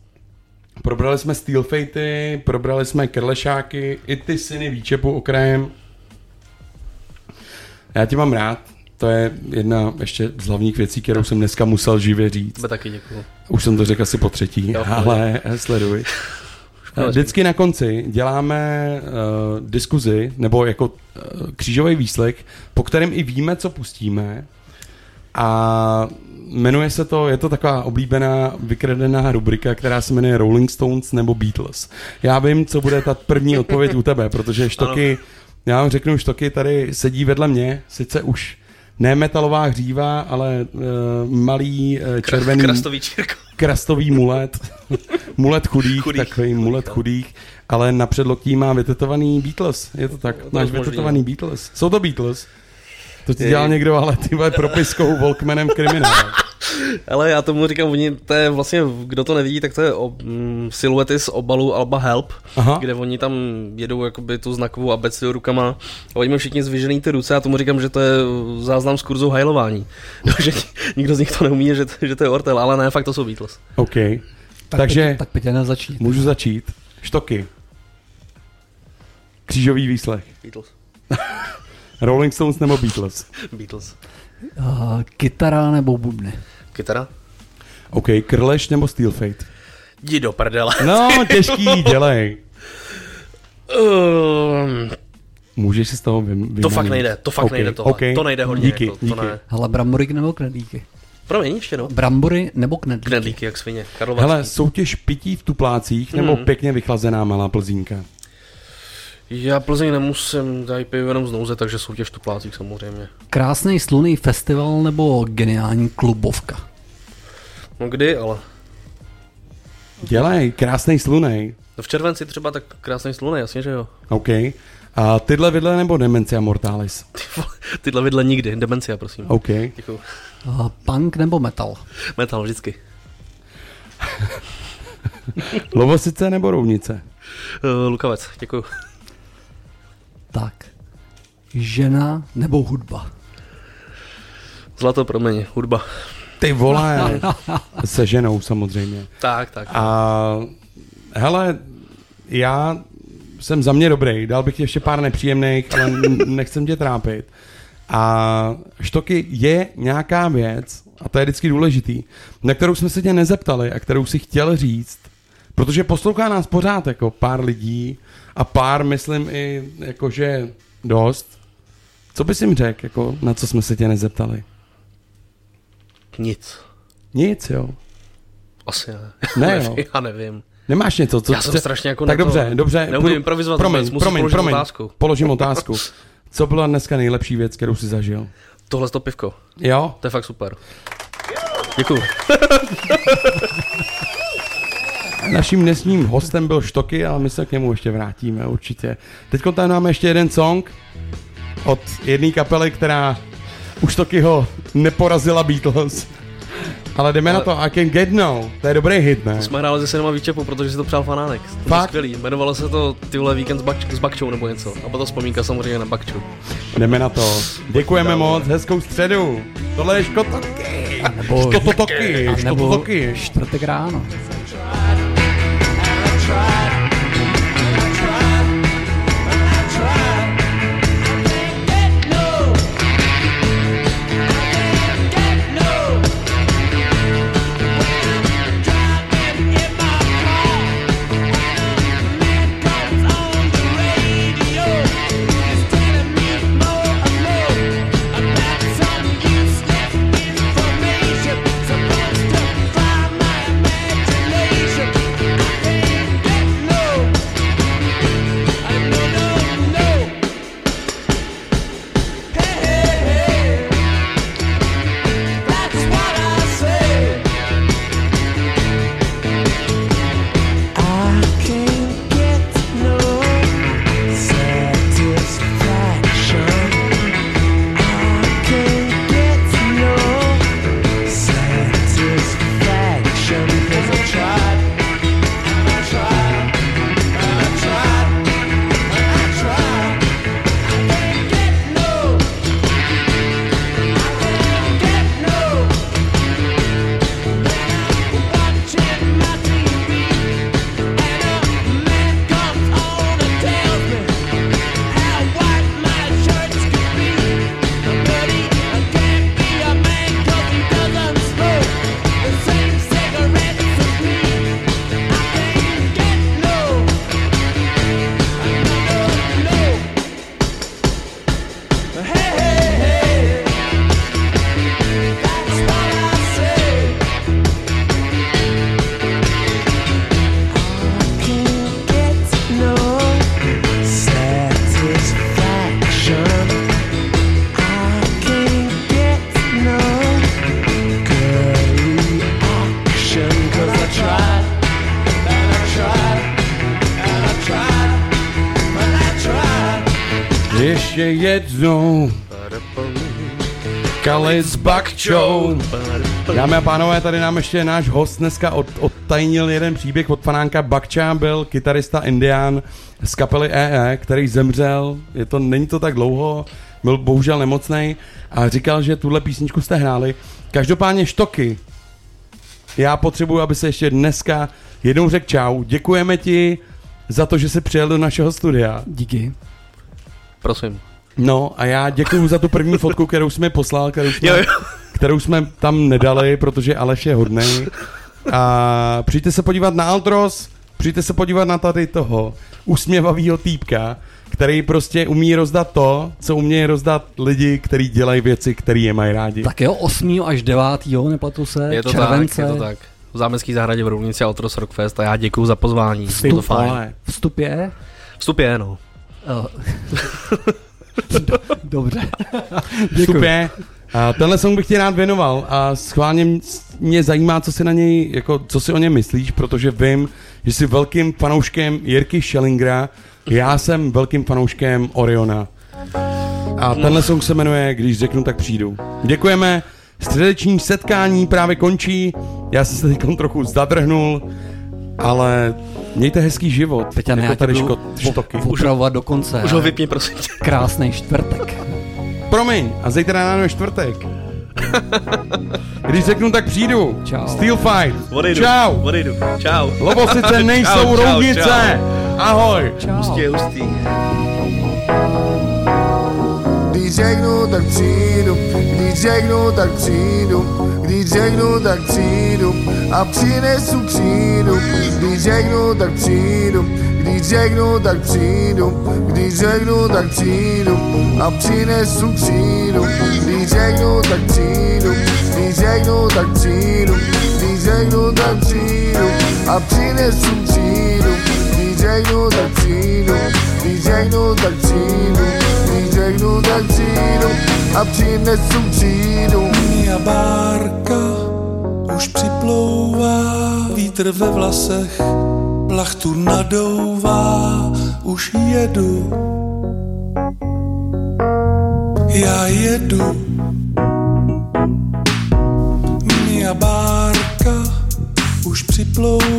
probrali jsme Steel Fatey, probrali jsme Krlešáky, i ty syny výčepu okrajem. Já tě mám rád, to je jedna ještě z hlavních věcí, kterou jsem dneska musel živě říct. Tebe taky děkuju. Už jsem to řekl asi po třetí, Jo, ale sleduj. Vždycky na konci děláme uh, diskuzi, nebo jako uh, křížový výslech, po kterém i víme, co pustíme. A jmenuje se to, je to taková oblíbená, vykradená rubrika, která se jmenuje Rolling Stones nebo Beatles. Já vím, co bude ta první odpověď u tebe, protože štoky, já vám řeknu, štoky tady sedí vedle mě, sice už ne metalová hříva, ale uh, malý uh, červený Krastový čírko. krastový mulet, mulet chudých, chudých takový mulet chudých, ale na předloktí má vytetovaný Beatles, je to tak, to máš vytetovaný. Beatles. Jsou to Beatles? To ti Je- dělal někdo, ale ty vole propiskou Volkmanem kriminál. Ale já tomu říkám, oni, to je vlastně, kdo to nevidí, tak to je o, mm, siluety z obalu Alba Help, Aha. kde oni tam jedou jakoby tu znakovou abecedu rukama a oni mají všichni zvyžený ty ruce a tomu říkám, že to je záznam z kurzu hajlování. že nikdo z nich to neumí, že, to- že to je Ortel, ale ne, fakt to jsou Beatles. OK. Tak Takže Petě- tak Petě nezačni. můžu začít. Štoky. Křížový výslech. Beatles. Rolling Stones nebo Beatles? Beatles. Uh, kytara nebo bubny? Kytara? OK. Krleš nebo Steel Fate? Jdi do prdele. No, těžký, dělej. Um, Můžeš si z toho vym, to vymanit. fakt nejde, to fakt OK, nejde tohle. OK. To nejde hodně. Díky, jako, díky. To ne. Hele, brambory nebo knedlíky? Promiň, ještě no. Brambory nebo knedlíky? Knedlíky jak svině. Karlovacký. Hele, soutěž pití v tuplácích nebo Mhm. pěkně vychlazená malá plzínka? Já Plzeň nemusím, tady piju jenom z nouze, takže soutěž v tuplácích samozřejmě. Krásný sluný festival nebo geniální klubovka? No kdy, ale. Dělej, krásný slunej. No v červenci třeba tak krásný sluny, jasně, že jo. OK. A tyhle vidle nebo Demencia Mortalis? Ty vole, Tyhle vidle nikdy, demencia, prosím. OK. Děkuju. Uh, punk nebo metal? Metal vždycky. Lovosice nebo Rounice? Uh, Lukavec, děkuju. Tak. Žena nebo hudba? Zlato proměň, hudba. Ty vole, se ženou samozřejmě. Tak, tak. A hele, já jsem za mě dobrý, dal bych ti ještě pár nepříjemných, ale nechcem tě trápit. A štoky je nějaká věc, a to je vždycky důležitý, na kterou jsme se tě nezeptali a kterou si chtěl říct, protože poslouchá nás pořád jako pár lidí a pár, myslím i jakože dost. Co bys jim řekl, jako, na co jsme se tě nezeptali? Nic. Nic, jo. Asi ne. Ne, já jo. nevím, já nevím. Nemáš něco, co Já jsem strašně jako Tak to- dobře, dobře. neumím improvizovat Promiň, vůbec, musím promiň, položit promiň. otázku. Položím otázku. Co byla dneska nejlepší věc, kterou jsi zažil? Tohle to pivko. Jo? To je fakt super. Děkuju. Naším dnesním hostem byl Štoky, ale my se k němu ještě vrátíme určitě. Teď tady máme ještě jeden song od jedné kapely, která už Štokyho neporazila Beatles. Ale jdeme na to, I can get no. To je dobrý hit, ne? To jsme hráli se synema výčepu, protože si to přál fanánek. To Fakt? skvělý. Jmenovalo se to ty vole víkend s, bak- s Bakčou nebo něco. A byla to vzpomínka samozřejmě na Bakču. Jdeme na to. Děkujeme moc, hezkou středu. Tohle je Škotoky. Nebo, Škototoky, nebo Škototoky. čtvrtek ráno. Jednou. Kali s bakčou. Dámy a pánové, tady nám ještě náš host dneska od, odtajnil jeden příběh od fanánka Bakča, byl kytarista Indián z kapely EE, který zemřel, je to, není to tak dlouho, byl bohužel nemocný a říkal, že tuhle písničku jste hráli. Každopádně štoky, já potřebuji, aby se ještě dneska jednou řekl čau. Děkujeme ti za to, že jsi přijel do našeho studia. Díky. Prosím. No a já děkuji za tu první fotku, kterou jsi mi poslal, kterou jsme, Jo, jo. kterou jsme tam nedali, protože Aleš je hodnej. A přijďte se podívat na Altros, přijďte se podívat na tady toho usměvavého týpka, který prostě umí rozdat to, co umějí rozdat lidi, kteří dělají věci, které je mají rádi. Tak jo, 8. až 9. nepletu se, Je to července. tak, je to tak. V zámecký zahradě v Rounici Outros Rockfest a já děkuji za pozvání. Bylo to Vstup, fajn. vstup je? Vstup je, no. Do- Dobře. Super. A tenhle song bych ti rád věnoval a schválně mě zajímá, co si na něj, jako, co si o něm myslíš, protože vím, že jsi velkým fanouškem Jirky Schellingera, já jsem velkým fanouškem Oriona. A tenhle song se jmenuje Když řeknu, tak přijdu. Děkujeme, středeční setkání právě končí, já jsem se teď trochu zadrhnul, ale mějte hezký život. Peťan, já jako tě tady budu ško- štoky. upravovat do konce. Už ho vypni, prosím tě. Krásný čtvrtek. Promiň, a zítra ráno je čtvrtek. Když řeknu, tak přijdu. Čau. Steel Fight. Odejdu, Čau. odejdu. Čau. Lovosice nejsou Čau, čau, roudnice. čau. Ahoj. Hustě, hustý. Když řeknu, tak přijdu, když řeknu, tak přijdu, když řeknu, tak přijdu a přinesu křídu. Když řeknu, tak přijdu, když řeknu, tak přijdu, když řeknu, tak přijdu a přinesu křídu. Když řeknu, tak přijdu, když řeknu, tak přijdu, když řeknu, tak přijdu řeknu, tak přijdu, a přinesu křídu. Mia bárka už připlouvá, vítr ve vlasech, plachtu nadouvá, už jedu. Já jedu. Mia bárka už připlouvá,